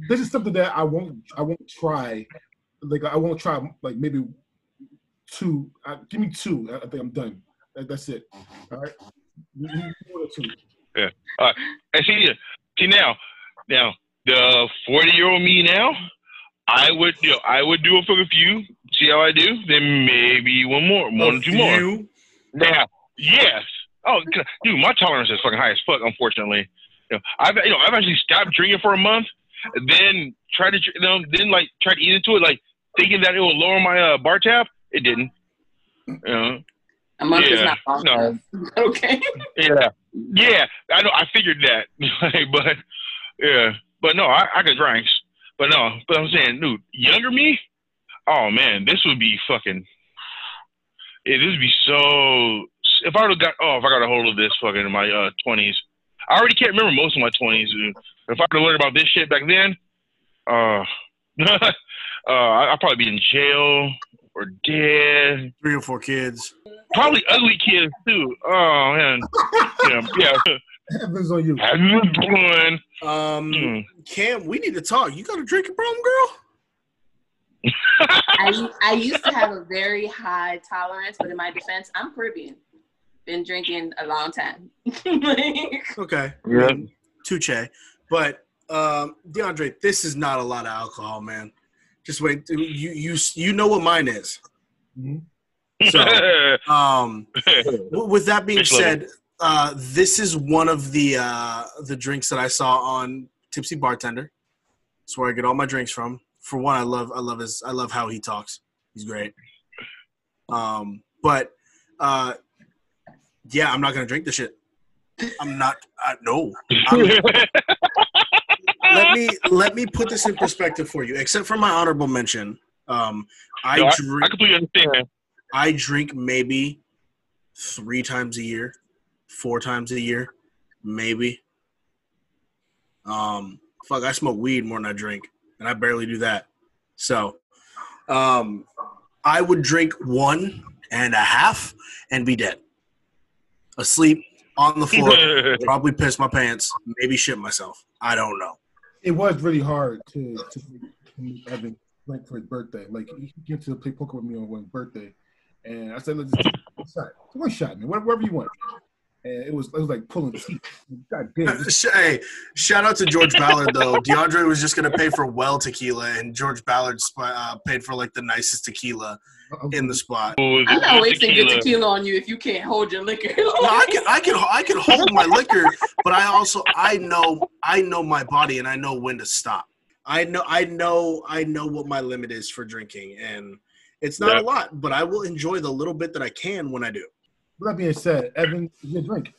this is something that I won't I won't try. Like I won't try like maybe two. Uh, give me two. I, I think I'm done. That, that's it. All right. You- you- one or two. All right. And see, see now, now the forty-year-old me now, I would, you know, I would do it for a few, see how I do, then maybe one more, one or two more. Now, yes. Oh, dude, my tolerance is fucking high as fuck. Unfortunately, you know, I've, you know, I've actually stopped drinking for a month, then tried to, you know, then like tried to eat into it, like thinking that it would lower my uh, bar tab. It didn't. You know, A month is Yeah, not long no. enough. <laughs> Okay. yeah, yeah. I know. I figured that, <laughs> but yeah, but no, I, I could drinks, but no, but I'm saying, dude, younger me. Oh man, this would be fucking. Yeah, this would be so. If I would have got, oh, if I got a hold of this fucking in my uh twenties, I already can't remember most of my twenties. If I would have learned about this shit back then, uh, <laughs> uh, I- I'd probably be in jail or dead. Three or four kids. Probably ugly kids too. Oh man, <laughs> yeah, yeah. Heavens on you. How you doing? Um, Hmm. Cam, we need to talk. You got a drinking problem, girl? I, I used to have a very high tolerance, but in my defense, I'm Caribbean. Been drinking a long time. Like, <laughs> Okay. Yeah. Touche. But um, DeAndre, this is not a lot of alcohol, man. Just wait. You you you know what mine is. Mhm. So, <laughs> um, with that being Which said, uh, this is one of the uh, the drinks that I saw on Tipsy Bartender. It's where I get all my drinks from. For one, I love I love his I love how he talks. He's great. Um, but uh, yeah, I'm not gonna drink this shit. I'm not. I, no. I'm, <laughs> let me let me put this in perspective for you. Except for my honorable mention, um, I No, I drink. completely understand. I drink maybe three times a year, four times a year, maybe. Um, fuck, I smoke weed more than I drink, and I barely do that. So, um, I would drink one and a half and be dead, asleep on the floor, <laughs> probably piss my pants, maybe shit myself. I don't know. It was really hard to to make Evan drink for his birthday. Like he came to play poker with me on one birthday, and I said, "Let's just take one shot, one shot, man, whatever you want." And it was it was like pulling teeth. God damn, <laughs> Hey, shout out to George Ballard though. DeAndre was just gonna pay for well tequila, and George Ballard sp- uh, paid for like the nicest tequila in the spot. I'm not wasting good tequila on you if you can't hold your liquor. <laughs> No, I can, I can, I can hold my liquor, but I also, I know, I know my body, and I know when to stop. I know, I know, I know what my limit is for drinking, and it's not Yeah. a lot, but I will enjoy the little bit that I can when I do. With that being said, Evan, your drink.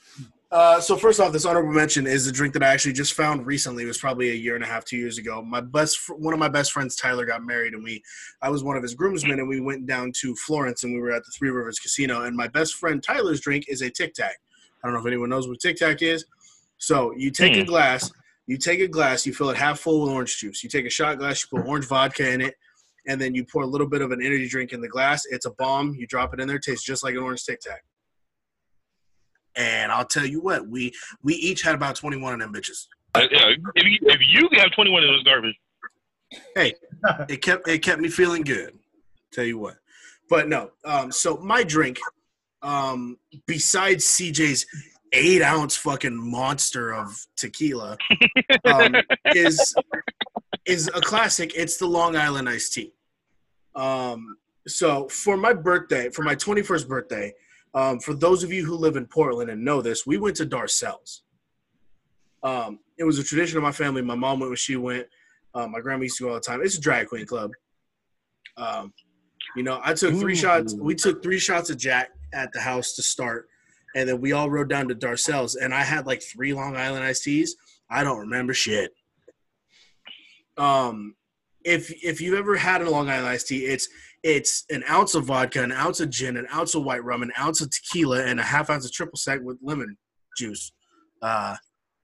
Uh, so first off, this honorable mention is a drink that I actually just found recently. It was probably a year and a half, two years ago. My best, fr- one of my best friends, Tyler, got married, and we, I was one of his groomsmen, and we went down to Florence, and we were at the Three Rivers Casino. And my best friend Tyler's drink is a Tic Tac. I don't know if anyone knows what Tic Tac is. So you take a Hmm. glass, you take a glass, you fill it half full with orange juice. You take a shot glass, you put orange vodka in it, and then you pour a little bit of an energy drink in the glass. It's a bomb. You drop it in there, it tastes just like an orange Tic Tac. And I'll tell you what, we we each had about twenty one of them bitches. Uh, yeah, if you, if you have 21 of those garbage, hey, <laughs> It kept it kept me feeling good. Tell you what, but no. Um, so my drink, um, besides CJ's eight ounce fucking monster of tequila, <laughs> um, is is a classic. It's the Long Island iced tea. Um, so for my birthday, for my twenty first birthday, um, for those of you who live in Portland and know this, we went to Darcelle's. Um, it was a tradition of my family. My mom went when she went. Uh, my grandma used to go all the time. It's a drag queen club. Um, you know, I took three Ooh. shots. We took three shots of Jack at the house to start, and then we all rode down to Darcelle's, and I had like three Long Island iced teas. I don't remember shit. Um, if if you've ever had a Long Island iced tea, it's it's an ounce of vodka, an ounce of gin, an ounce of white rum, an ounce of tequila, and a half ounce of triple sec with lemon juice, uh,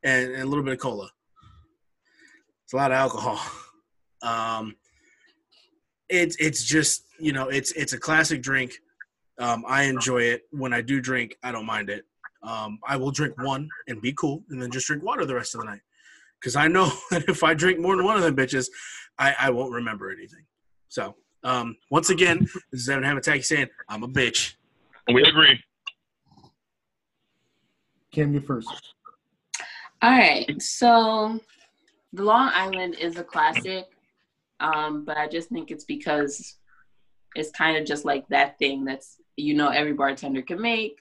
and, and a little bit of cola. It's a lot of alcohol. Um, it's it's just you know it's it's a classic drink. Um, I enjoy it when I do drink. I don't mind it. Um, I will drink one and be cool, and then just drink water the rest of the night. Because I know <laughs> that if I drink more than one of them bitches, I, I won't remember anything. So um, once again, this is Evan Hamataki saying I'm a bitch. We agree. Cam, you first. All right, so the Long Island is a classic, um, but I just think it's because it's kind of just like that thing that's you know every bartender can make.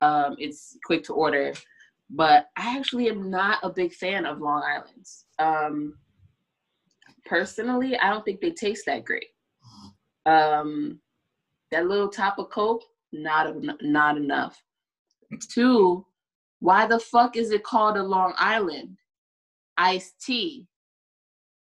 Um, it's quick to order, but I actually am not a big fan of Long Islands. Um, personally, I don't think they taste that great. Um, that little top of Coke, not not enough. Two, why the fuck is it called a Long Island? Iced tea.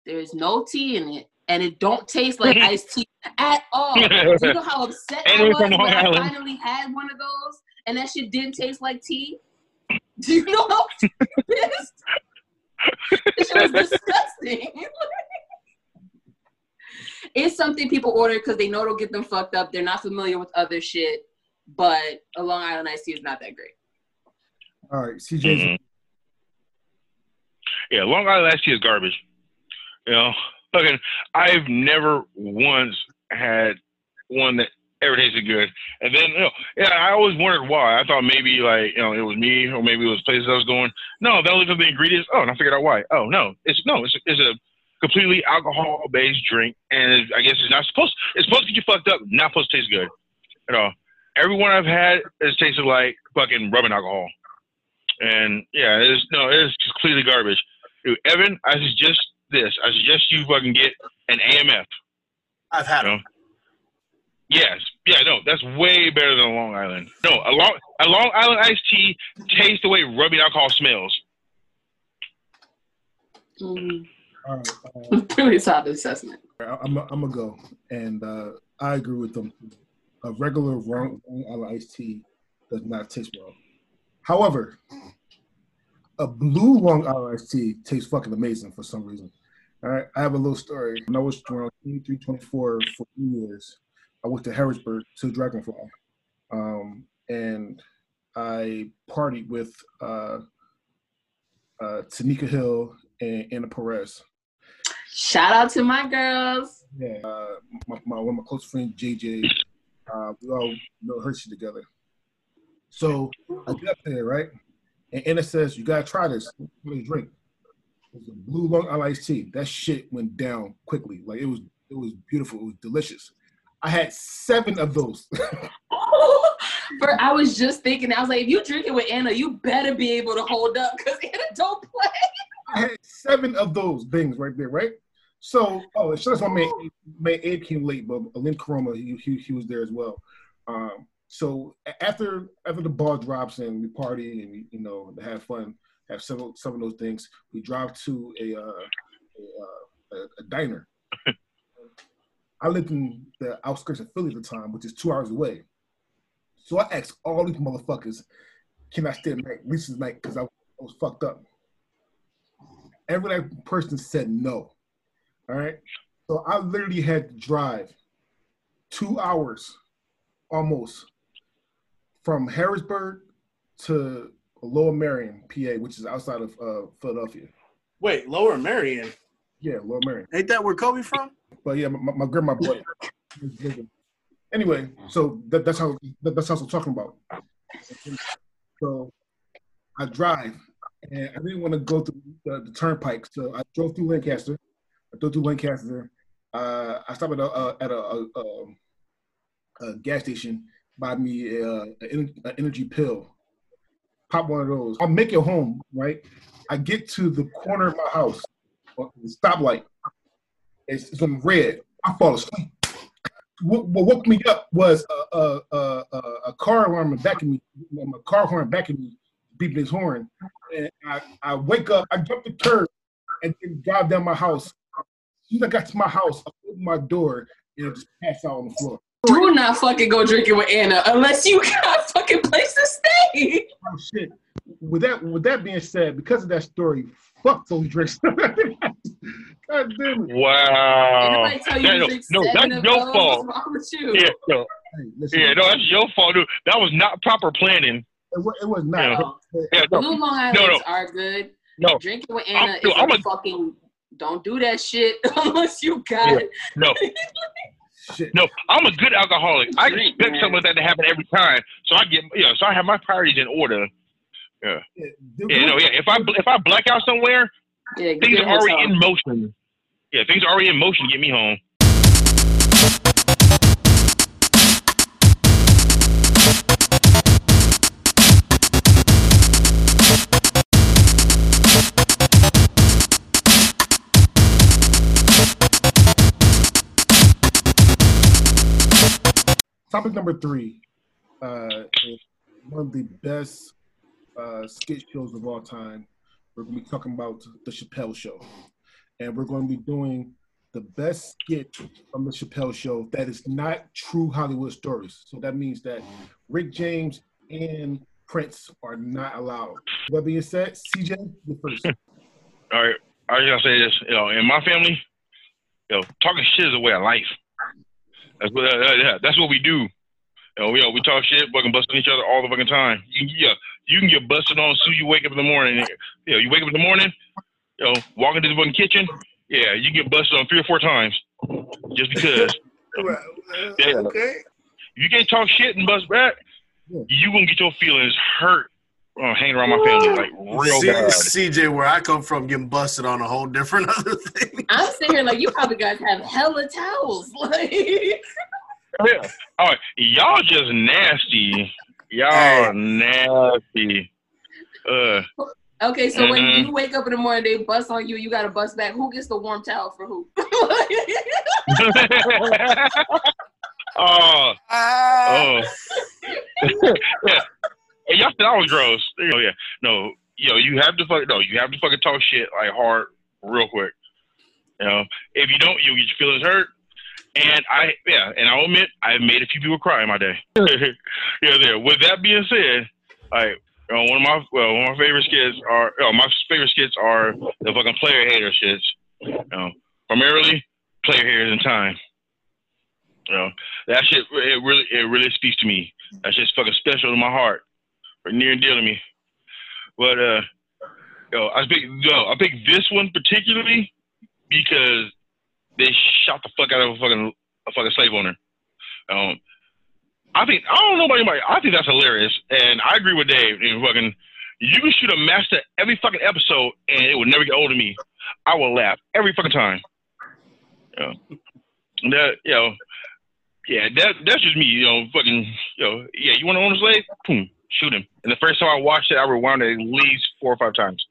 There's no tea in it, and it don't taste like <laughs> iced tea at all. <laughs> Do you know how upset I was when I finally had one of those, and that shit didn't taste like tea? Do you know how <laughs> pissed? it was disgusting. It's something people order because they know it'll get them fucked up. They're not familiar with other shit, but a Long Island iced tea is not that great. All right, CJ. Mhm. Yeah, Long Island iced tea is garbage. You know, fucking, I've never once had one that ever tasted good. And then, you know, yeah, I always wondered why. I thought maybe like, you know, it was me or maybe it was places I was going. No, that looked at the ingredients. Oh, and I figured out why. Oh no, it's no, it's it's a completely alcohol based drink, and it, I guess it's not supposed. It's supposed to get you fucked up. Not supposed to taste good at all. Everyone I've had has tasted like fucking rubbing alcohol. And yeah, it's no, it's just completely garbage. Dude, Evan, I suggest this. I suggest you fucking get an AMF. I've had No. them. Yes. Yeah, no, that's way better than a Long Island. No, a Long a Long Island iced tea tastes the way rubbing alcohol smells. Mm, All right, uh, <laughs> pretty solid assessment. I'm i I'm gonna go, and uh, I agree with them. A regular Long Long Island iced tea does not taste well. However, a blue Long Island iced tea tastes fucking amazing for some reason. All right, I have a little story. When I was around 23, 24 for New Year's, I went to Harrisburg to Dragonfly, um, and I partied with uh, uh, Tanika Hill and Anna Perez. Shout out to my girls. Yeah, uh, my, my one of my close friends, JJ, uh, we all know her shit together. So I get up there, right? And Anna says, "You gotta try this. What do drink?" It was a blue Long iced tea. That shit went down quickly. Like it was, it was beautiful. It was delicious. I had seven of those. <laughs> <laughs> For I was just thinking, I was like, if you drink it with Anna, you better be able to hold up because Anna don't play. I had seven of those things right there, right? So, oh, out to my man, man Abe came late, but Lynn Corona, he, he, he was there as well. Um, so after after the ball drops and we party and we, you know have fun, have some some of those things, we drive to a uh, a, uh, a, diner. <laughs> I lived in the outskirts of Philly at the time, which is two hours away. So I asked all these motherfuckers, "Can I stay the night, at least tonight?" Because I, I was fucked up. Every like, person said no. All right. So I literally had to drive two hours almost from Harrisburg to Lower Merion, PA, which is outside of uh, Philadelphia. Wait, Lower Merion. Yeah, Lower Merion. Ain't that where Kobe from? But yeah, my, my grandma it. Anyway, so that, that's how that, that's how I'm talking about. So I drive, and I didn't want to go through the, the turnpike, so I drove through Lancaster. I drove through Lancaster. Uh, I stopped at a, uh, at a, a, a, a gas station, buy me an energy pill. Pop one of those. I make it home, right? I get to the corner of my house, uh, stoplight. It's, it's on red. I fall asleep. What, what woke me up was a, a, a, a, a car alarm in back of me, a car horn back of me, beeping his horn. And I, I wake up, I jump the curb, and then drive down my house. As soon as I got to my house, I open my door and I just passed out on the floor. Do not fucking go drinking with Anna unless you <laughs> got a fucking place to stay. Oh shit. With that with that being said, because of that story, fuck those drinks. <laughs> God damn it. Wow. Tell you Yeah, to no, drink no, seven that's of your those? fault. What's wrong with you? Yeah, no, Hey, listen, yeah, no, that's your fault, dude. That was not proper planning. It, was, it was not. Yeah. No. Yeah, no, Blue Long no, Islands no. are good. no, Drinking with I'm- Anna is I'm a a- fucking. Don't do that shit <laughs> unless you got Yeah. it. no, <laughs> Shit. no. I'm a good alcoholic. I Drink, expect man. something like that to happen every time. So I get, you know, so I have my priorities in order. Yeah, there- Yeah, no, yeah. If I if I black out somewhere, Yeah, things are already in motion. Yeah, things are already in motion to get me home. Topic number three uh, is one of the best uh, skit shows of all time. We're going to be talking about the Chappelle Show, and we're going to be doing the best skit from the Chappelle Show that is not true Hollywood stories. So that means that Rick James and Prince are not allowed. That being said, CJ, you first. <laughs> All right, I just gotta say this. You know, in my family, you know, talking shit is a way of life. That's what. Uh, yeah, that's what we do. You know, we, you we talk shit, fucking busting each other all the fucking time. You, yeah, you can get busted on as soon as you wake up in the morning. You know, you wake up in the morning, you know, walk into the fucking kitchen. Yeah, you get busted on three or four times just because. <laughs> Yeah. Okay. you can't talk shit and bust back, you gonna get your feelings hurt uh, hanging around my family like real C- bad. CJ, where I come from, getting busted on a whole different <laughs> other thing. I'm sitting here like you probably guys have hella towels. <laughs> Like Yeah. All right, y'all just nasty. Y'all Hey. nasty. Uh, Okay, so when Mhm. you wake up in the morning, they bust on you. You got to bust back. Who gets the warm towel for who? <laughs> oh, Ah. oh. yeah. Hey, y'all said I was gross. Oh yeah. No, yo, you have to fuck. No, you have to fucking talk shit like hard, real quick. You know, if you don't, you'll get your feelings hurt. And I, yeah, and I'll admit, I've made a few people cry in my day. <laughs> yeah, there. With that being said, like, you know, one of my, well, one of my favorite skits are, know, my favorite skits are the fucking player hater shits. You know, primarily player haters in time. You know, that shit, it really, it really speaks to me. That shit's fucking special to my heart, or near and dear to me. But uh, yo, I pick, yo, I picked this one particularly because they shot the fuck out of a fucking a fucking slave owner. Um, I think I don't know about anybody. I think that's hilarious, and I agree with Dave. And fucking, you can shoot a master every fucking episode, and it would never get old to me. I will laugh every fucking time. Yeah, that you know, yeah, that that's just me. You know, fucking, you know, yeah. You want to own a slave? Boom, shoot him. And the first time I watched it, I rewound it at least four or five times.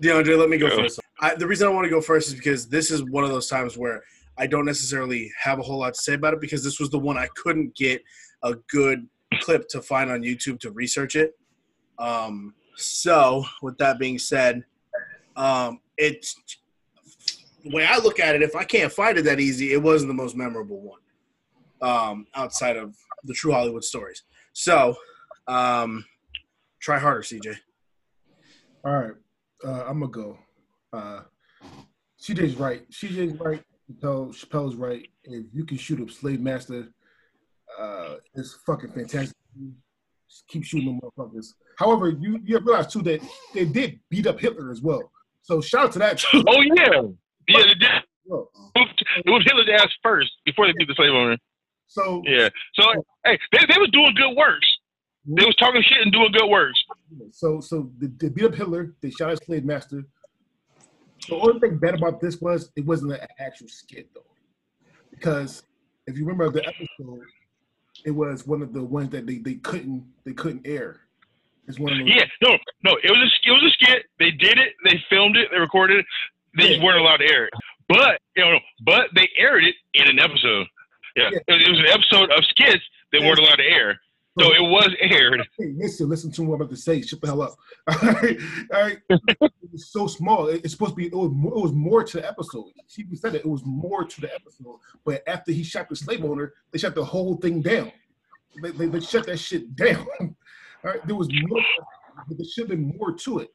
DeAndre, let me go first. I, the reason I want to go first is because this is one of those times where I don't necessarily have a whole lot to say about it because this was the one I couldn't get a good clip to find on YouTube to research it. Um, so, with that being said, um, it's the way I look at it. If I can't find it that easy, it wasn't the most memorable one um, outside of the True Hollywood stories. So, um, try harder, CJ. All right, uh, I'm gonna go. Uh, CJ's right. CJ's right. Chappelle, Chappelle's right. If you can shoot a slave master, uh, it's fucking fantastic. Just keep shooting them motherfuckers. However, you you realize too that they did beat up Hitler as well. So shout out to that too. <laughs> Oh yeah, yeah. They did. Well, It was Hitler's ass first before they beat the slave owner. So Yeah. So hey, they, they was doing good works. They was talking shit and doing good works. So, so they, they beat up Hitler. They shot his slave master. The only thing bad about this was it wasn't an actual skit though, because if you remember the episode, it was one of the ones that they, they couldn't they couldn't air. It's one of those. Yeah. No. No. It was a it was a skit. They did it. They filmed it. They recorded it. They just Yeah. weren't allowed to air it. But you know, but they aired it in an episode. Yeah. Yeah. It, it was an episode of skits they weren't allowed to air. So it was aired. <laughs> Hey, listen, listen to what I'm about to say. Shut the hell up. <laughs> All right, all right. it was so small. It- It's supposed to be. It was, more, it was more to the episode. She said it. It was more to the episode. But after he shot the slave owner, they shut the whole thing down. They, they, they shut that shit <laughs> down. All right. There was more. There should have been more to it.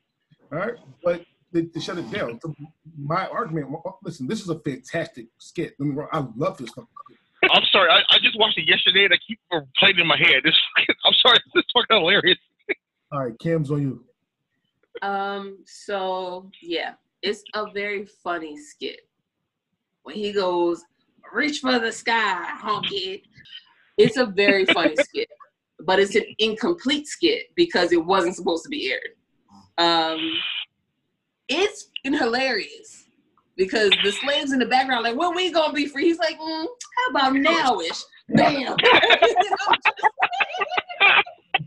All right. But they, they shut it down. So my argument, listen, this is a fantastic skit. I love this. Stuff. I'm sorry. I, I just watched it yesterday and I keep playing in my head. This <laughs> I'm sorry. This is fucking hilarious. <laughs> All right, Cam's on you. Um, so yeah, it's a very funny skit. When he goes, reach for the sky, honky. It's a very <laughs> funny skit, but it's an incomplete skit because it wasn't supposed to be aired. Um, it's hilarious because the slaves in the background like, when we gonna be free? He's like, mm, how about nowish? Bam.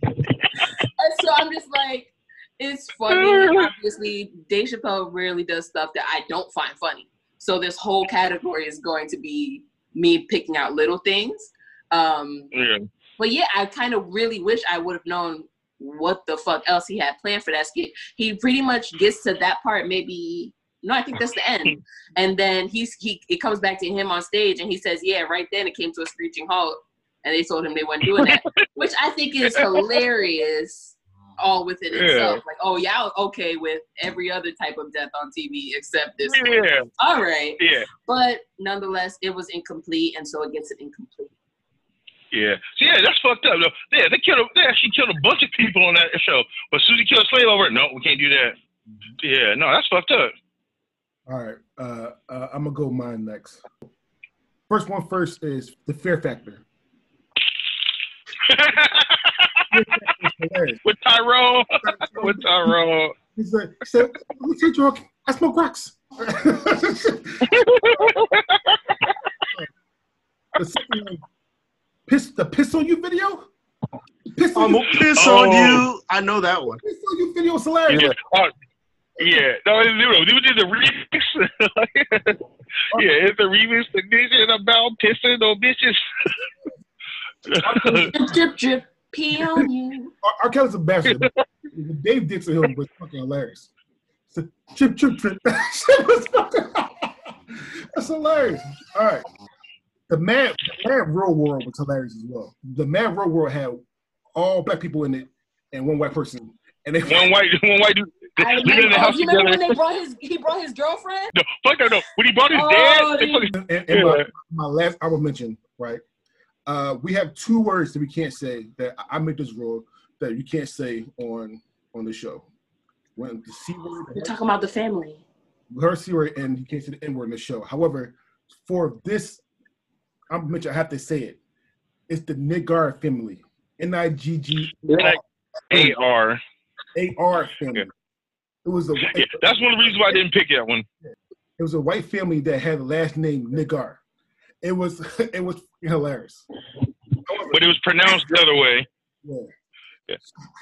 and so I'm just like, it's funny. <laughs> Obviously, Dave Chappelle rarely does stuff that I don't find funny. So this whole category is going to be me picking out little things. Um, Yeah. but yeah, I kind of really wish I would have known what the fuck else he had planned for that skit. He pretty much gets to that part, maybe no, I think that's the end. And then he's he it comes back to him on stage and he says, Yeah, right then it came to a screeching halt. And they told him they weren't doing that. <laughs> which I think is hilarious all within Yeah. itself. Like, oh yeah, was okay with every other type of death on TV except this one. Yeah. All right. Yeah. But nonetheless, it was incomplete, and so it gets it incomplete. Yeah. So yeah, that's fucked up. though. Yeah, they killed. A, they actually killed a bunch of people on that show. But Susie killed a slave over it. No, we can't do that. Yeah. No, that's fucked up. All right, uh, uh, I'm gonna go mine next. First one first is the fear factor. <laughs> With Tyrone. <laughs> With Tyrone. He's like, he said, "Let me take you. I smoke rocks." <laughs> the second one, piss the piss on you video. Piss on I'm you, gonna piss Oh. on you. I know that one. piss on you video is hilarious. Yeah. Oh, yeah. No, they were- they did the remix. <laughs> yeah, it's a remix edition about pissing on bitches. Drip, drip, drip, pee on you. R. R. Kelly's a bastard. Dave Dixon Hill was fucking hilarious. So, trip, trip, trip. Shit <laughs> was fucking- <laughs> That's hilarious. All right. The Mad, the Mad Real World was hilarious as well. The Mad Real World had all black people in it and one white person. And they one white, one white dude I living in the oh, house you remember when they brought his he brought his girlfriend? No, fuck that. No, when he brought his Oh, dad, they they- and, and my, Yeah. my last I will mention, right? Uh, we have two words that we can't say that I- I made this rule that you can't say on on the show. When the C word, We're talking about the family. her C word, and you can't say the N word in the show. However, for this, I'm mention I have to say it. It's the Niggar family, N I G G A R. A R family. It was a Yeah, that's one of the reasons why I didn't pick that one. it was a white family that had the last name Niggar. It was <laughs> it was hilarious. But it was pronounced the other way. yeah. Yeah.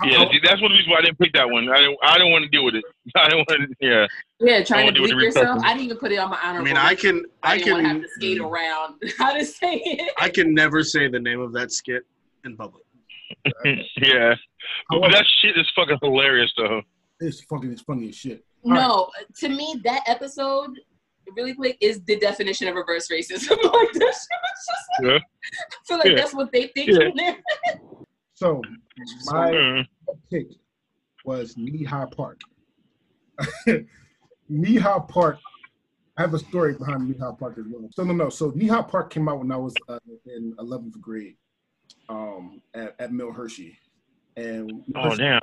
Yeah, see, that's one of the reasons why I didn't pick that one. I didn't. I don't want <laughs> to deal with it. I don't want to. Yeah. Yeah, trying wanna to do it bleep to yourself. repercussion. I didn't even put it on my honor. I mean, I can, I I didn't want to have can, to skate around <laughs> how to say it. I can never say the name of that skit in public. yeah. But However- that shit is fucking hilarious though. It's fucking it's funny as shit. No, to me, that episode, really quick, is the definition of reverse racism. <laughs> like that shit was just like, Yeah. I feel like Yeah. that's what they think. Yeah. in there. So my Mm. pick was Kneehigh Park. <laughs> Kneehigh Park. I have a story behind Kneehigh Park as well. So no, no. So Kneehigh Park came out when I was uh, in 11th grade um, at, at Mill Hershey, and Oh damn.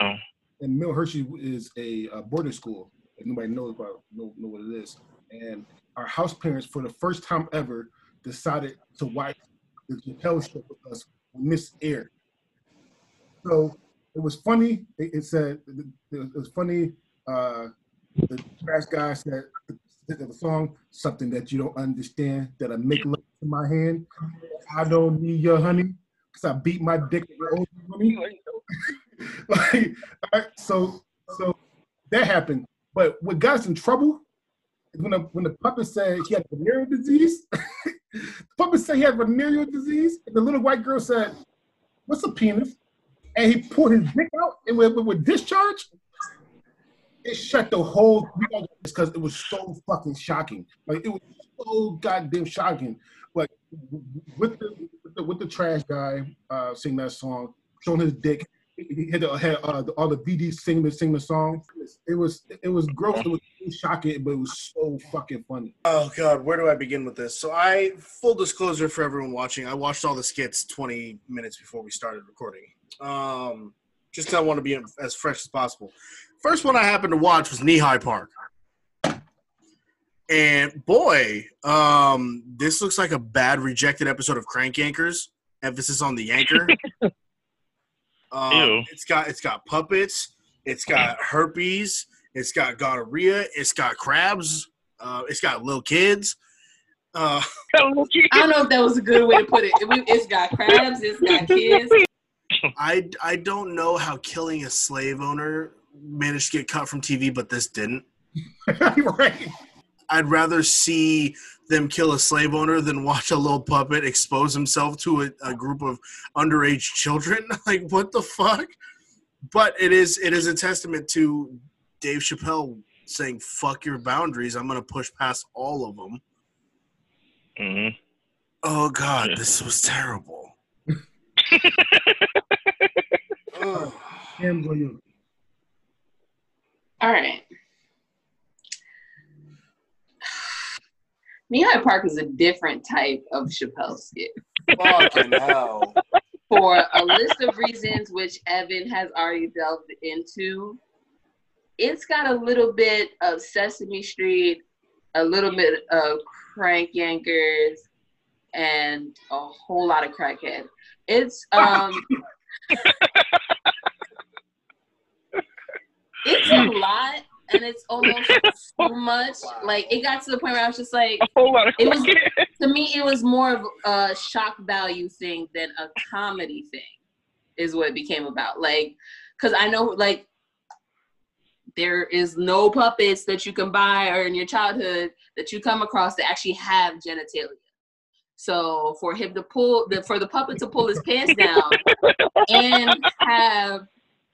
And Mill Hershey is a, boarding school. If nobody knows about know, know what it is, and our house parents, for the first time ever, decided to watch the Chappelle show with us this aired. So it was funny. It, it said it was funny. Uh, the trash guy said the, the song something that you don't understand that I make love to my hand. I don't need your honey because I beat my dick with your old honey <laughs> like, all right, so so that happened. But what got us in trouble is when the when the puppet said he had venereal disease. <laughs> the puppet said he had venereal disease, and the little white girl said, "What's a penis?" And he pulled his dick out, and with, with, discharge, it shut the whole because it was so fucking shocking. Like it was so goddamn shocking. Like with the with the, with the trash guy uh, singing that song, showing his dick, he had, the, had uh, all the BDs singing the sing the song. It was it was gross. It was was shocking, but it was so fucking funny. Oh god, where do I begin with this? So I full disclosure for everyone watching, I watched all the skits 20 minutes before we started recording. Um just I want to be as fresh as possible. First one I happened to watch was Knee High Park. And boy, um, this looks like a bad rejected episode of Crank Yankers. Emphasis on the yanker. <laughs> um, Ew. it's got it's got puppets. It's got herpes. It's got gonorrhea. It's got crabs. Uh, it's got little kids. Uh, <laughs> I don't know if that was a good way to put it. It- It's got crabs. It's got <laughs> kids. I I don't know how killing a slave owner managed to get cut from TV, but this didn't. <laughs> right. I'd rather see them kill a slave owner than watch a little puppet expose himself to a, a group of underage children. <laughs> like what the fuck? But it is it is a testament to Dave Chappelle saying "fuck your boundaries." I'm gonna push past all of them. hmm Oh God, Yeah. this was terrible. <laughs> Ugh. Hands on you. All right. Kneehigh Park is a different type of Chappelle skit Fucking hell. for a list of reasons which Evan has already delved into. It's got a little bit of Sesame Street, a little bit of Crank Yankers, and a whole lot of crackhead. It's um <laughs> it's a lot and it's almost <laughs> too much. Like it got to the point where I was just like, A whole lot of It was- <laughs> to me, it was more of a shock value thing than a comedy thing, is what it became about. Like, because I know, like, there is no puppets that you can buy or in your childhood that you come across that actually have genitalia. So for him to pull, the, for the puppet to pull his pants down <laughs> and have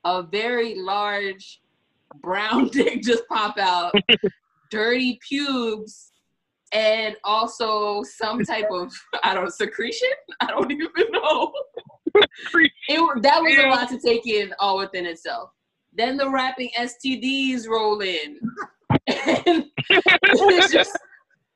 a very large brown <laughs> dick just pop out, <laughs> dirty pubes, and also some type of I don't know, secretion. I don't <laughs> even know. It that was a lot to take in all within itself. Then the rapping STDs roll in, it's just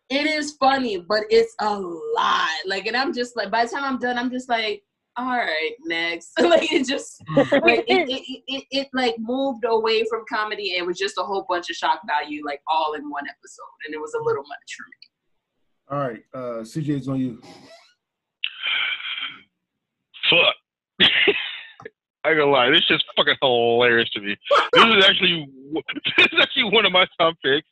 it is funny, but it's a lot. Like, and I'm just like, by the time I'm done, I'm just like, all right, next. <laughs> like it just like it, it, it, it, it like moved away from comedy and it was just a whole bunch of shock value like all in one episode, and it was a little much for me. All right, uh, CJ, it's on you. Fuck. <laughs> I ain't gonna lie, this is fucking hilarious to me. This is actually <laughs> this is actually one of my top picks.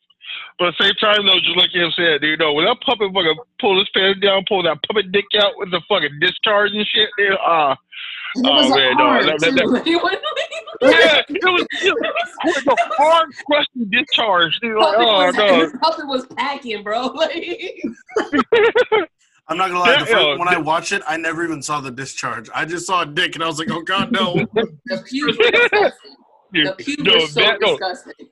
But at the same time, though, just like him said, you know, when that puppet fucking pull his pants down, pull that puppet dick out with the fucking discharge and shit, dude, ah, And it Oh, was man, no, hard that- that- too. Like, <laughs> it was- yeah, it was, it was a hard question discharge. Dude, like, oh was, no, <laughs> Puppet was packing, bro. <laughs> Like, I'm not gonna lie. The first, when I watched it, I never even saw the discharge. I just saw a dick, and I was like, "Oh God, no!" the pubes were The pubes no, were so that, disgusting. no,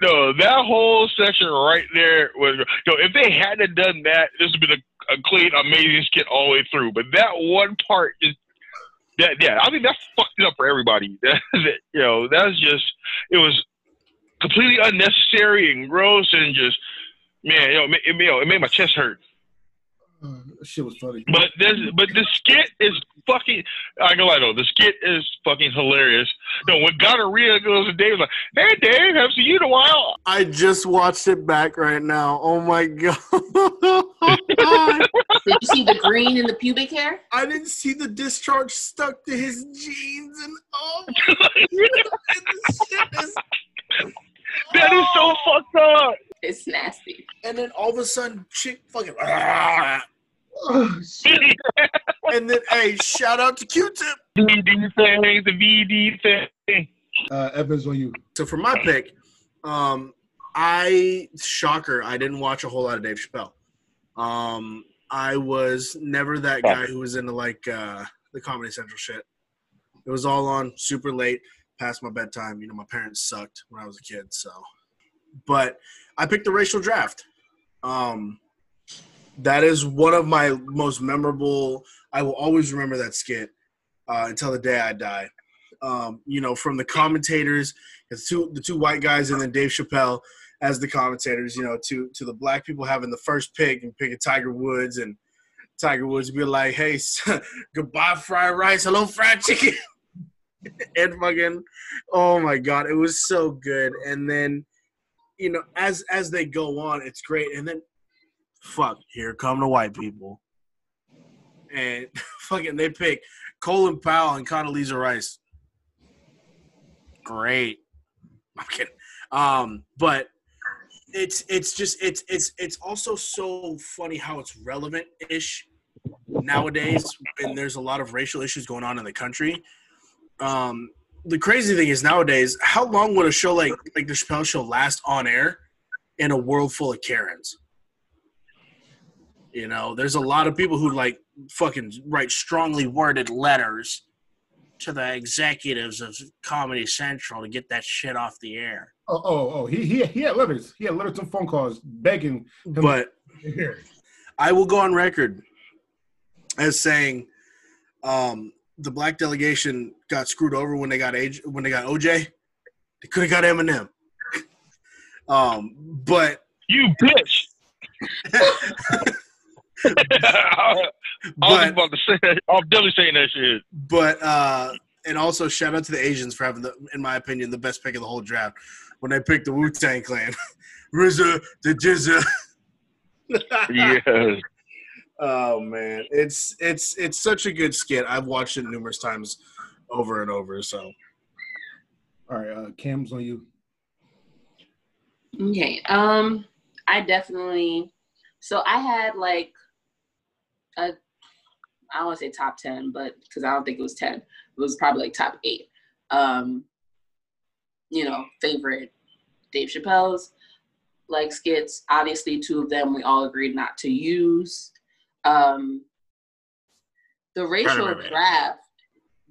that whole section right there was. Yo, if they hadn't done that, this would be a, a clean, amazing skit all the way through. But that one part is. That, yeah, I think that fucked it up for everybody. <laughs> That, that, you know, that's just it was completely unnecessary and gross and just man, you know, it, you know, it made my chest hurt. Uh, shit was funny. But this, but the skit is fucking. I go, I know the skit is fucking hilarious. No, when gonorrhea goes to Dave, like, hey Dave, haven't seen you in a while. I just watched it back right now. Oh my God! <laughs> Did you see the green in the pubic hair? I didn't see the discharge stuck to his jeans, and oh, God, and the shit is. That is so fucked up. It's nasty. And then all of a sudden, chick fucking. Oh. And then, hey, shout out to Q-Tip. VD thing, the VD thing. Uh, Evans on you. So for my pick, um, I shocker, I didn't watch a whole lot of Dave Chappelle. Um, I was never that guy who was into like uh, the Comedy Central shit. It was all on super late, past my bedtime. You know, my parents sucked when I was a kid, so. But I picked the racial draft. Um, that is one of my most memorable. I will always remember that skit uh, until the day I die. Um, you know, from the commentators, the two the two white guys, and then Dave Chappelle. as the commentators, you know, to to the black people having the first pick and picking Tiger Woods and Tiger Woods be like, "Hey, <laughs> goodbye fried rice, hello fried chicken," <laughs> and fucking, oh my god, it was so good. And then, you know, as as they go on, it's great. And then, fuck, here come the white people, and <laughs> fucking they pick Colin Powell and Condoleezza Rice. Great. <laughs> I'm kidding. Um, but it's it's just it's it's it's also so funny how it's relevant ish nowadays and there's a lot of racial issues going on in the country um the crazy thing is nowadays how long would a show like like the chappelle show last on air in a world full of karens you know there's a lot of people who like fucking write strongly worded letters to the executives of comedy central to get that shit off the air Oh, oh, oh. He he he had letters. He had letters and phone calls begging. Him but. I will go on record as saying um, the black delegation got screwed over when they got age when they got OJ. They could have got Eminem. <laughs> um, but You bitch. <laughs> I was about to say that. I'm definitely saying that shit. but uh, and also shout out to the Asians for having the, in my opinion, the best pick of the whole draft when they picked the Wu Tang Clan, <laughs> RZA, the GZA. Yes. Oh man, it's it's it's such a good skit. I've watched it numerous times, over and over. So All right, uh, Cam's on you. Okay. Um, I definitely. So I had like a, I don't want to say top ten, but because I don't think it was ten, it was probably like top eight. Um, you know, favorite Dave Chappelle's like skits. Obviously, two of them we all agreed not to use. Um, the racial right, right. draft,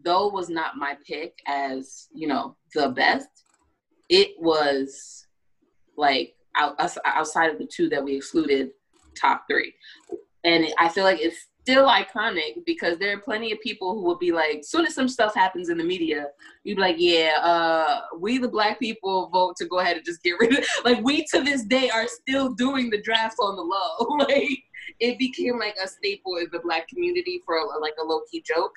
though, was not my pick as you know the best. It was like out, outside of the two that we excluded, top three, and I feel like it's still iconic because there are plenty of people who will be like, soon as some stuff happens in the media, you'd be like, yeah, uh, we the black people vote to go ahead and just get rid of. it. <laughs> Like we to this day are still doing the drafts on the low. <laughs> like it became like a staple in the black community for a, like a low key joke.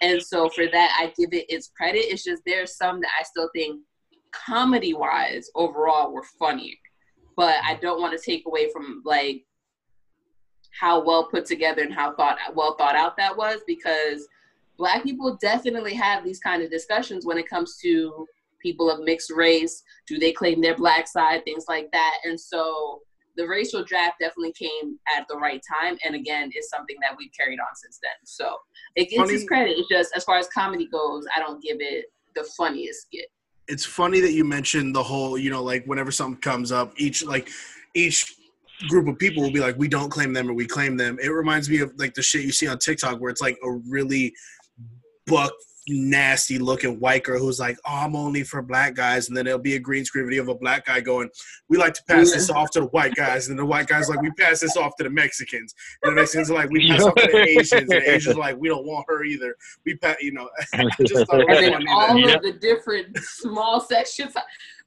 And so for that, I give it its credit. It's just there's some that I still think comedy wise overall were funnier, but I don't want to take away from like how well put together and how thought well thought out that was because black people definitely have these kind of discussions when it comes to people of mixed race do they claim their black side things like that and so the racial draft definitely came at the right time and again is something that we've carried on since then. So it gets its Funny- credit. It's just as far as comedy goes i don't give it the funniest skit. It's funny that you mentioned the whole, you know, like whenever something comes up, each like each group of people will be like, we don't claim them or we claim them. It reminds me of like the shit you see on TikTok where it's like a really buck nasty looking white girl who's like, Oh, I'm only for black guys, and then there'll be a green screen video of a black guy going, We like to pass this off to the white guys, and the white guys like, We pass this off to the Mexicans. And the Mexicans are like, We pass off to the Asians, and the Asians are like, We don't want her either. We pass you know, <laughs> just thought it was and then all Yeah. of the different small sections.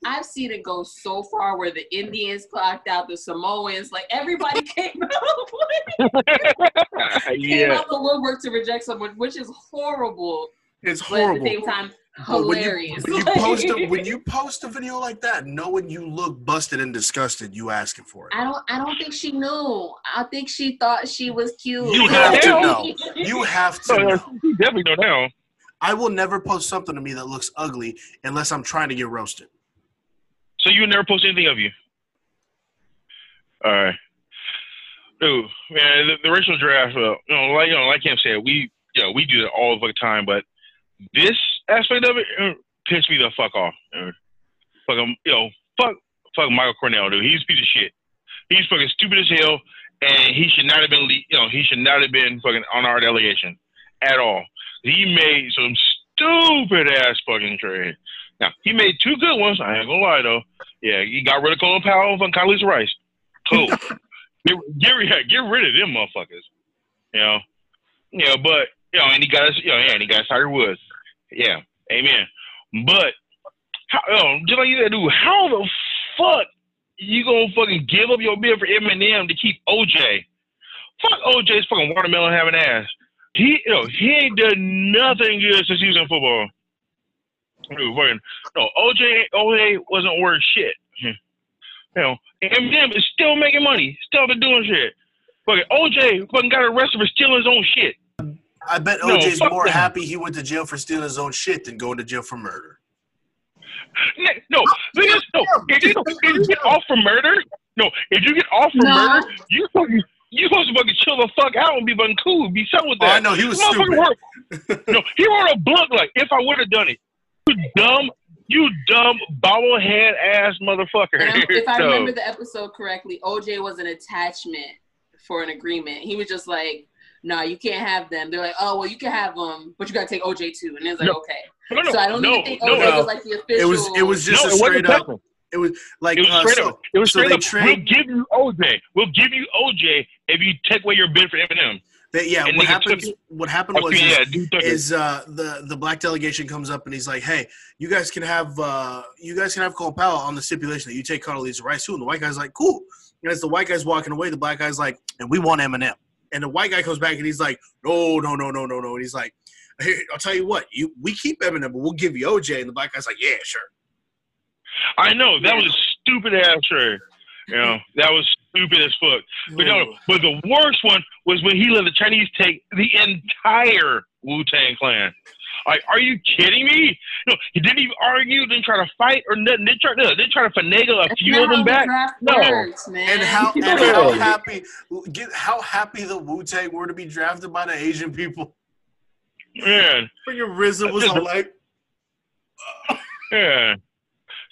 I've seen it go so far where the Indians clocked out, the Samoans, like everybody <laughs> came out, <laughs> came yeah. out the woodwork to reject someone, which is horrible, It's but at horrible. the same time But when you, hilarious. when you post a, when you <laughs> post a video like that, knowing you look busted and disgusted, you asking for it. I don't, I don't think she knew. I think she thought she was cute. You have to know. You <laughs> have to know. you definitely know now. I will never post something to me that looks ugly unless I'm trying to get roasted. So you would never post anything of you. All right. Dude, man, the, the racial draft, uh, you know, like you know, like Cam said, we you know, we do it all the fucking time, but this aspect of it uh, pissed me the fuck off. Uh, fuck him, you know, fuck fuck Michael Cornell, dude. He's a piece of shit. He's fucking stupid as hell, and he should not have been, you know, he should not have been fucking on our delegation at all. He made some stupid ass fucking trade. Now he made two good ones. I ain't gonna lie though. Yeah, he got rid of Colin Powell and Condoleezza Rice. Cool. <laughs> get, get, rid- get rid of them motherfuckers. You know. Yeah, but you know, and he got us. You know, yeah, and he got Tiger Woods. Yeah, amen. But how, know, just like you said, dude, how the fuck you gonna fucking give up your bid for Eminem to keep OJ. Fuck OJ's fucking watermelon having ass. He you know, he ain't done nothing good since he was in football. Dude, fucking, no, OJ OJ wasn't worth shit. Hmm. You know, Eminem is still making money, still been doing shit. Fucking OJ fucking got arrested for stealing his own shit. I bet No, OJ's fuck more that. happy he went to jail for stealing his own shit than going to jail for murder. Ne- No, because, no, if you, if you get off for murder, no, if you get off for No. murder, you fucking you supposed to fucking chill the fuck out and be fucking cool, be something with Oh, that. I know he was Motherfucker stupid. wrote- <laughs> no, he wrote a book like if I would have done it. You dumb, you dumb bobblehead ass motherfucker. And if I <laughs> So, remember the episode correctly, OJ was an attachment for an agreement. He was just like, "No, you can't have them." They're like, "Oh, well, you can have them, but you gotta take OJ too." And it's like, No. "Okay." no, no, so I don't no, even think OJ no. was like the official. It was it was just no, a straight up. technical. It was like It was uh, straight so, up. It was so straight they up. trade- We'll give you OJ. We'll give you OJ if you take away your bid for Eminem. they, yeah. and What nigga took happened? What happened was Okay, is- yeah, dude took it. is uh, the the black delegation comes up and he's like, "Hey, you guys can have uh, you guys can have Cole Powell on the stipulation that you take Condoleezza Rice too." And the white guy's like, "Cool." And as the white guy's walking away, the black guy's like, "And we want Eminem." And the white guy comes back and he's like, "No, no, no, no, no, no." And he's like, "Here, I'll tell you what, you we keep Eminem, but we'll give you OJ." And the black guy's like, "Yeah, sure." I know that was a stupid ass shirt. You know <laughs> that was stupid as fuck. But no, but the worst one was when he let the Chinese take the entire Wu Tang Clan. Like, are you kidding me? No, he didn't even argue, didn't try to fight or nothing. Didn't try, no, didn't try to finagle a few of them back. No. works, man. And how and how happy get how happy the Wu Tang were to be drafted by the Asian people. Man, <laughs> Freaking RZA was all like, <laughs> yeah.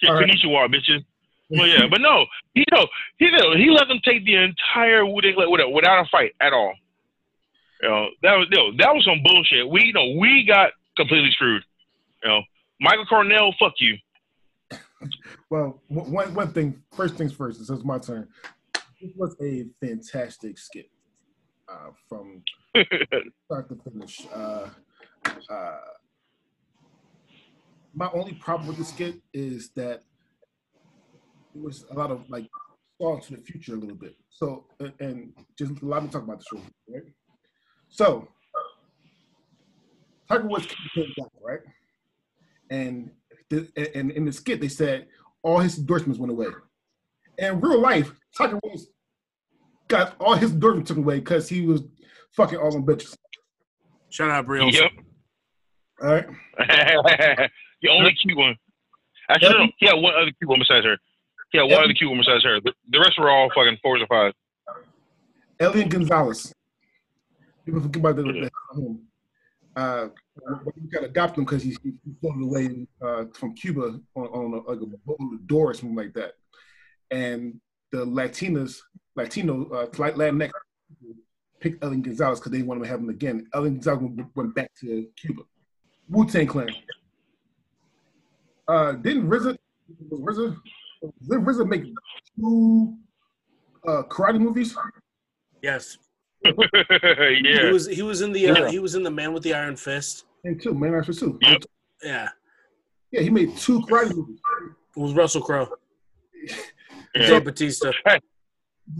Yeah, All right. Konnichiwa, bitches. Well, yeah, but no, he no, he no, he let them take the entire Wu Tang without, without a fight at all. You know, that was no, that was some bullshit. We you know we got completely screwed. You know, Michael Cornell, fuck you. Well, one- one thing. First things first. This is my turn. This was a fantastic skit uh, from <laughs> start to finish. Uh, uh, my only problem with the skit is that it was a lot of like saw to the future a little bit. So and, just allow me to talk about the show, right? So Tiger Woods came back, right? And the, and in the skit they said all his endorsements went away. And in real life, Tiger Woods got all his endorsements took away because he was fucking all them bitches. "Shout out Brielle." Yep. All right. <laughs> the only cute one. Actually, no, no, he had one other cute one besides her. He had one Yep. other cute one besides her. The, the rest were all fucking fours or fives. Elian Gonzalez. People forget about the, the him. Uh, we got to adopt him because he's, he's floated away uh, from Cuba on, on a, like a boat door or something like that. And the Latinas, Latino, uh, Latinx picked Elian Gonzalez because they wanted to have him again. Elian Gonzalez went- back to Cuba. Wu Tang Clan. Uh, didn't RZA, RZA, RZA make two uh, karate movies? Yes, <laughs> he was he was in the uh, Yeah. he was in the Man with the Iron Fist. And two, Man After Two. Yep. Yeah, Yeah, he made two karate movies. it was Russell Crowe, yeah. Joe Batista.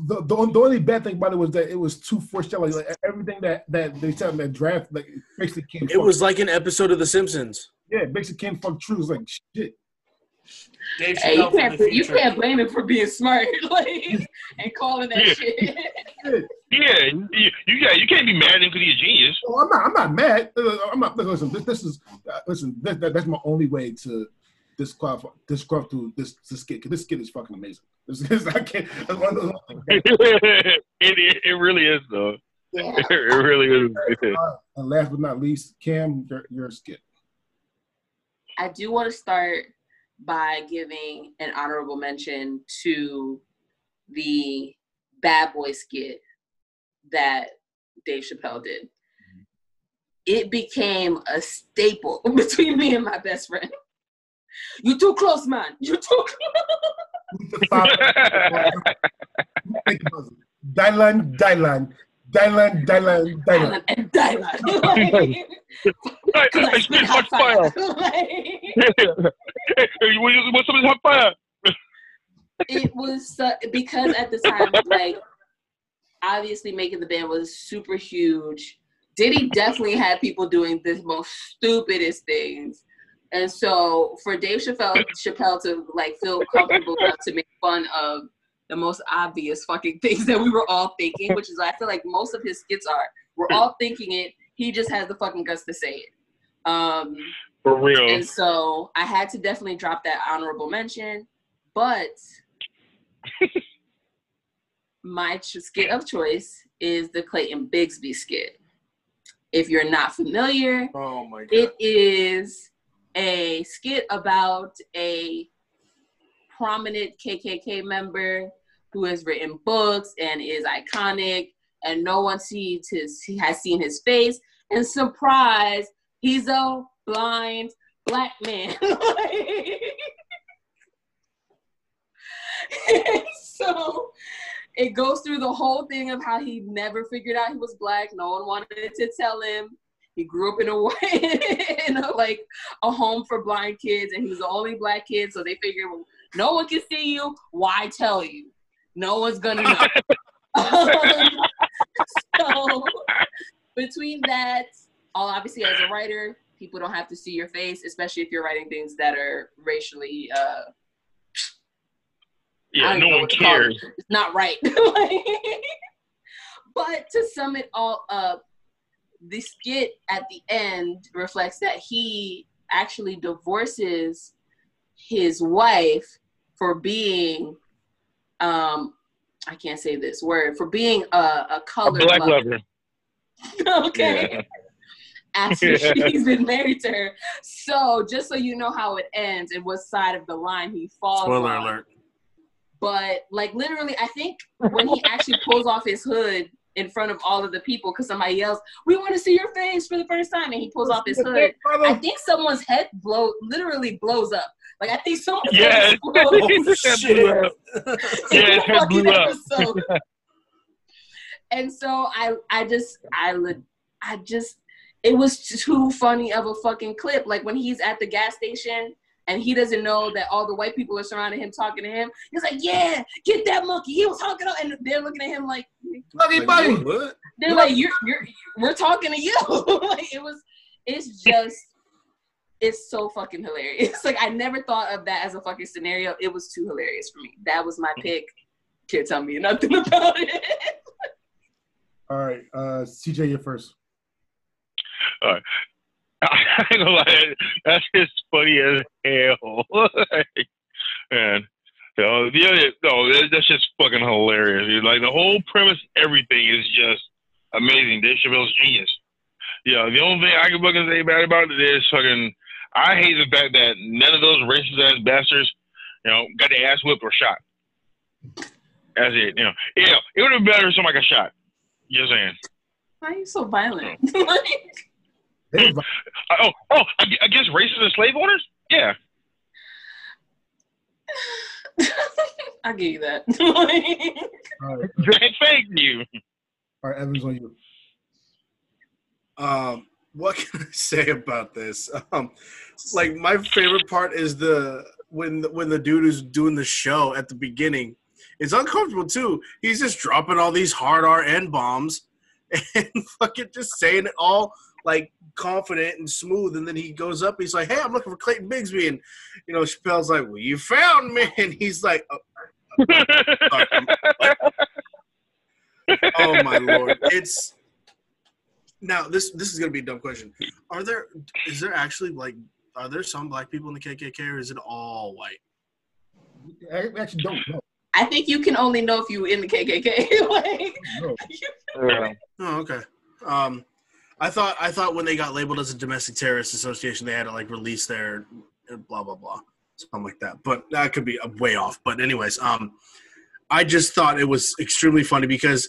The, the, the only bad thing about it was that it was too foreshadow. Like everything that that they said in that draft, like it basically came. It was like an episode of The Simpsons. yeah, it basically came fuck true. It was like shit. Dave Hey, you can't the you can't blame him for being smart, <laughs> like and calling that Yeah. shit. <laughs> Yeah, you, you, yeah, you can't be mad at him because he's a genius. Oh, I'm not. I'm not mad. Uh, I'm not. Listen, this, this is uh, listen. That, that, that's my only way to disqualify disqualify this this skit. 'cause This skit is fucking amazing. <laughs> This is, I can't. that's one of those- it, it, it really is, though. Yeah. It, really is. And last but not least, Cam, your your skit. I do want to start by giving an honorable mention to the Bad Boy skit that Dave Chappelle did. Mm-hmm. It became a staple <laughs> between me and my best friend. You too close, man. You too close. <laughs> Dylan, Dylan, Dylan, Dylan, Dylan. and Dylan. <laughs> Like, Hey, Could I hey, spit spit hot hot fire. fire? <laughs> Like, <laughs> hey, you want, you want some of this hot fire? it was su- because at the time, like obviously making the band was super huge. Diddy definitely had people doing the most stupidest things. And so for Dave Chappelle, Chappelle to like feel comfortable enough to make fun of the most obvious fucking <laughs> things that we were all thinking, which is I feel like most of his skits are. We're all thinking it. He just has the fucking guts to say it. Um, For real. and so I had to definitely drop that honorable mention. But <laughs> my ch- skit of choice is the Clayton Bigsby skit. If you're not familiar, Oh my god. it is a skit about a prominent KKK member who has written books and is iconic, and no one sees his he has seen his face. And surprise, he's a blind black man. <laughs> So it goes through the whole thing of how he never figured out he was black. No one wanted to tell him. He grew up in a <laughs> in a like a home for blind kids, and he was the only black kid. So they figured, well, no one can see you. Why tell you? No one's gonna <laughs> know. <laughs> So between that, all obviously as a writer, people don't have to see your face, especially if you're writing things that are racially. Uh, yeah, no one call it. cares. It's not right. <laughs> but to sum it all up, the skit at the end reflects that he actually divorces his wife for being um I can't say this word for being a, a A black lover. lover. <laughs> okay. Yeah. After Yeah. <laughs> she's been married to her. So just so you know how it ends and what side of the line he falls Spoiler on. alert. But like literally, I think when he actually pulls off his hood in front of all of the people because somebody yells, "We want to see your face for the first time," and he pulls off his hood. I think someone's head blow literally blows up. Like I think someone's Yeah. head explodes. That blew up. <laughs> Yeah, the fucking blew up. episode. and so I, I just, I, le- I just, it was too funny of a fucking clip. Like when he's at the gas station and he doesn't know that all the white people are surrounding him, talking to him. He's like, "Yeah, get that monkey." He was talking, to, and they're looking at him like, Buggy Like, buddy. they're like, "You're, you're, we're talking to you." <laughs> like it was, it's just, it's so fucking hilarious. <laughs> Like I never thought of that as a fucking scenario. It was too hilarious for me. That was my pick. Can't tell me nothing <laughs> about it. All right, uh, CJ, you're first. <laughs> I ain't gonna lie, that's just funny as hell. Man, you know, the other, no, that's just fucking hilarious. dude. Like the whole premise, everything is just amazing. Dave Chappelle's genius. Yeah, the only thing I can fucking say bad about it is fucking. I hate the fact that none of those racist ass bastards, you know, got their ass whipped or shot. That's it. You know, yeah, it would have been better if somebody got shot. Just saying. Why are you so violent? <laughs> They <laughs> Oh, oh, ag- against racist and slave owners? Yeah. <sighs> I'll give you that. <laughs> all right, Thank you. all right, Evans on you. Um, what can I say about this? <laughs> Um, like my favorite part is the when the, when the dude is doing the show at the beginning. It's uncomfortable too. He's just dropping all these hard R N bombs <laughs> and fucking just saying it all like confident and smooth. And then he goes up. He's like, "Hey, I'm looking for Clayton Bigsby," and you know Chappelle's like, "Well, you found me," <laughs> and he's like, "Oh, oh my lord it's now this this is gonna be a dumb question are there is there actually like are there some black people in the kkk or is it all white I actually don't know. I think you can only know if you in the KKK. <laughs> like, No. Yeah. oh okay um i thought i thought when they got labeled as a domestic terrorist association they had to like release their blah blah blah something like that but that could be uh, way off but anyways um i just thought it was extremely funny because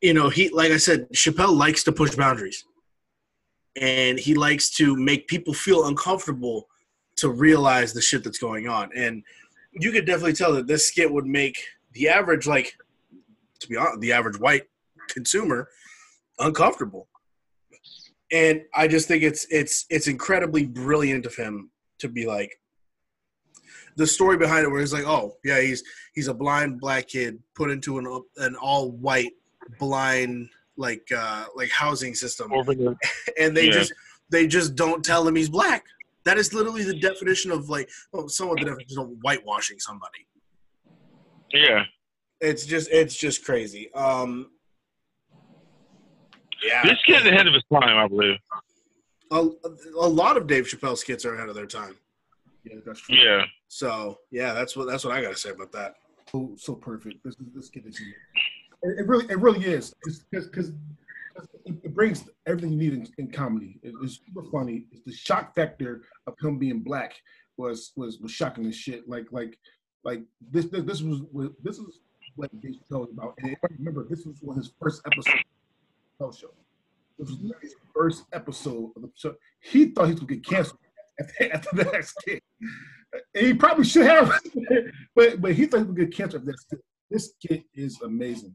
you know he like i said chappelle likes to push boundaries. And he likes to make people feel uncomfortable to realize the shit that's going on. And you could definitely tell that this skit would make the average like to be honest the average white consumer uncomfortable. And i just think it's it's it's incredibly brilliant of him to be like the story behind it, where he's like, oh yeah, he's he's a blind black kid put into an an all white blind like uh like housing system, Over there. <laughs> and they Yeah. just they just don't tell him he's black. That is literally the definition of like, well, somewhat the definition of whitewashing somebody. Yeah. It's just it's just crazy. Um, yeah, This kid's ahead of his time, I believe. a, a lot of Dave Chappelle skits are ahead of their time. Yeah. Yeah. So yeah, that's what that's what I gotta say about that. so, so perfect. This is this kid is unique. It, really it really is because it, brings everything you need in, in comedy. It, it's super funny. It's the shock factor of him being black was was was shocking as shit. Like like like this this, this was this is what Chappelle was about. And I remember, this was one his first episode of the show. This was his first episode of the show. He thought he was gonna get canceled <laughs> after, after that skit. And he probably should have, <laughs> but but he thought he would get cancer. This this kid is amazing.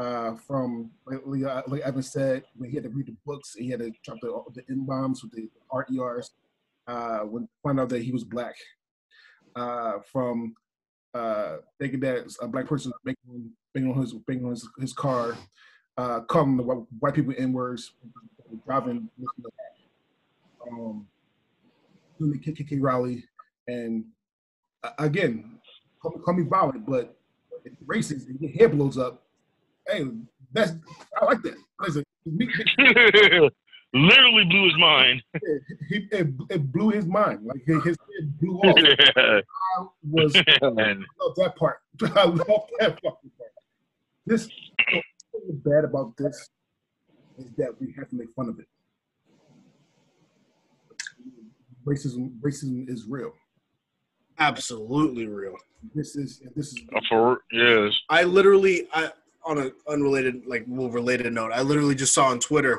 Uh, from like, uh, like Evan said, when he had to read the books, he had to drop the the n bombs with the RERs. Uh, when found out that he was black. Uh, from uh, thinking that a black person banging, banging on his on his, his car, uh, calling the white, white people n words, driving. Um, doing the KKK rally, and uh, again, call me, call me violent, but racist your head blows up, hey, that's I like that. Listen, <laughs> Literally blew his mind. he, it, it blew his mind. Like his his head blew <laughs> off. Yeah. I was <laughs> Man. I love that part. I love that fucking part. This what's bad about this is that we have to make fun of it. Racism, racism is real. Absolutely real. This is this is Uh, For yes. I literally, I on an unrelated, like well, related note, I literally just saw on Twitter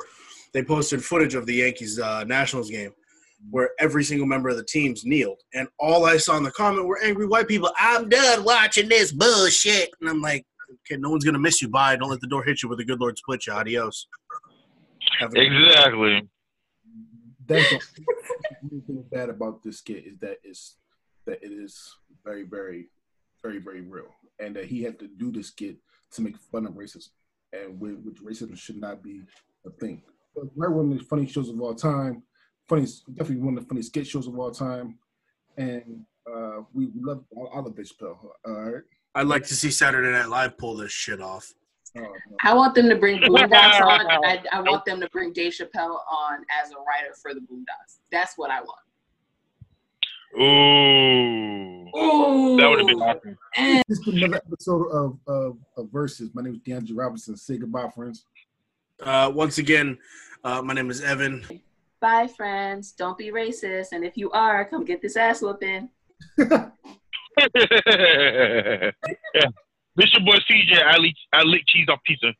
they posted footage of the Yankees uh, Nationals game where every single member of the teams kneeled, and all I saw in the comment were angry white people. I'm done watching this bullshit, and I'm like, okay, no one's gonna miss you. Bye. Don't let the door hit you with a good Lord split you. Adios. Exactly. that's the only thing bad about this skit is that it's that it is very, very, very, very real, and that he had to do this skit to make fun of racism, and which, which racism should not be a thing. But we're one of the funny shows of all time, funny, definitely one of the funniest skit shows of all time, and uh, we love all love Dave Chappelle. All right. I'd like to see Saturday Night Live pull this shit off. Uh, I want them to bring Boondocks on. I, I want them to bring Dave Chappelle on as a writer for the Boondocks. That's what I want. Ooh. Ooh, That would have been awesome. this is another episode of, of, of Versus. My name is DeAndre Robinson. Say goodbye, friends. Uh, once again, uh, my name is Evan. Bye, friends. Don't be racist. And if you are, come get this ass whooping. <laughs> yeah. This your boy CJ. I lick, I lick cheese off pizza.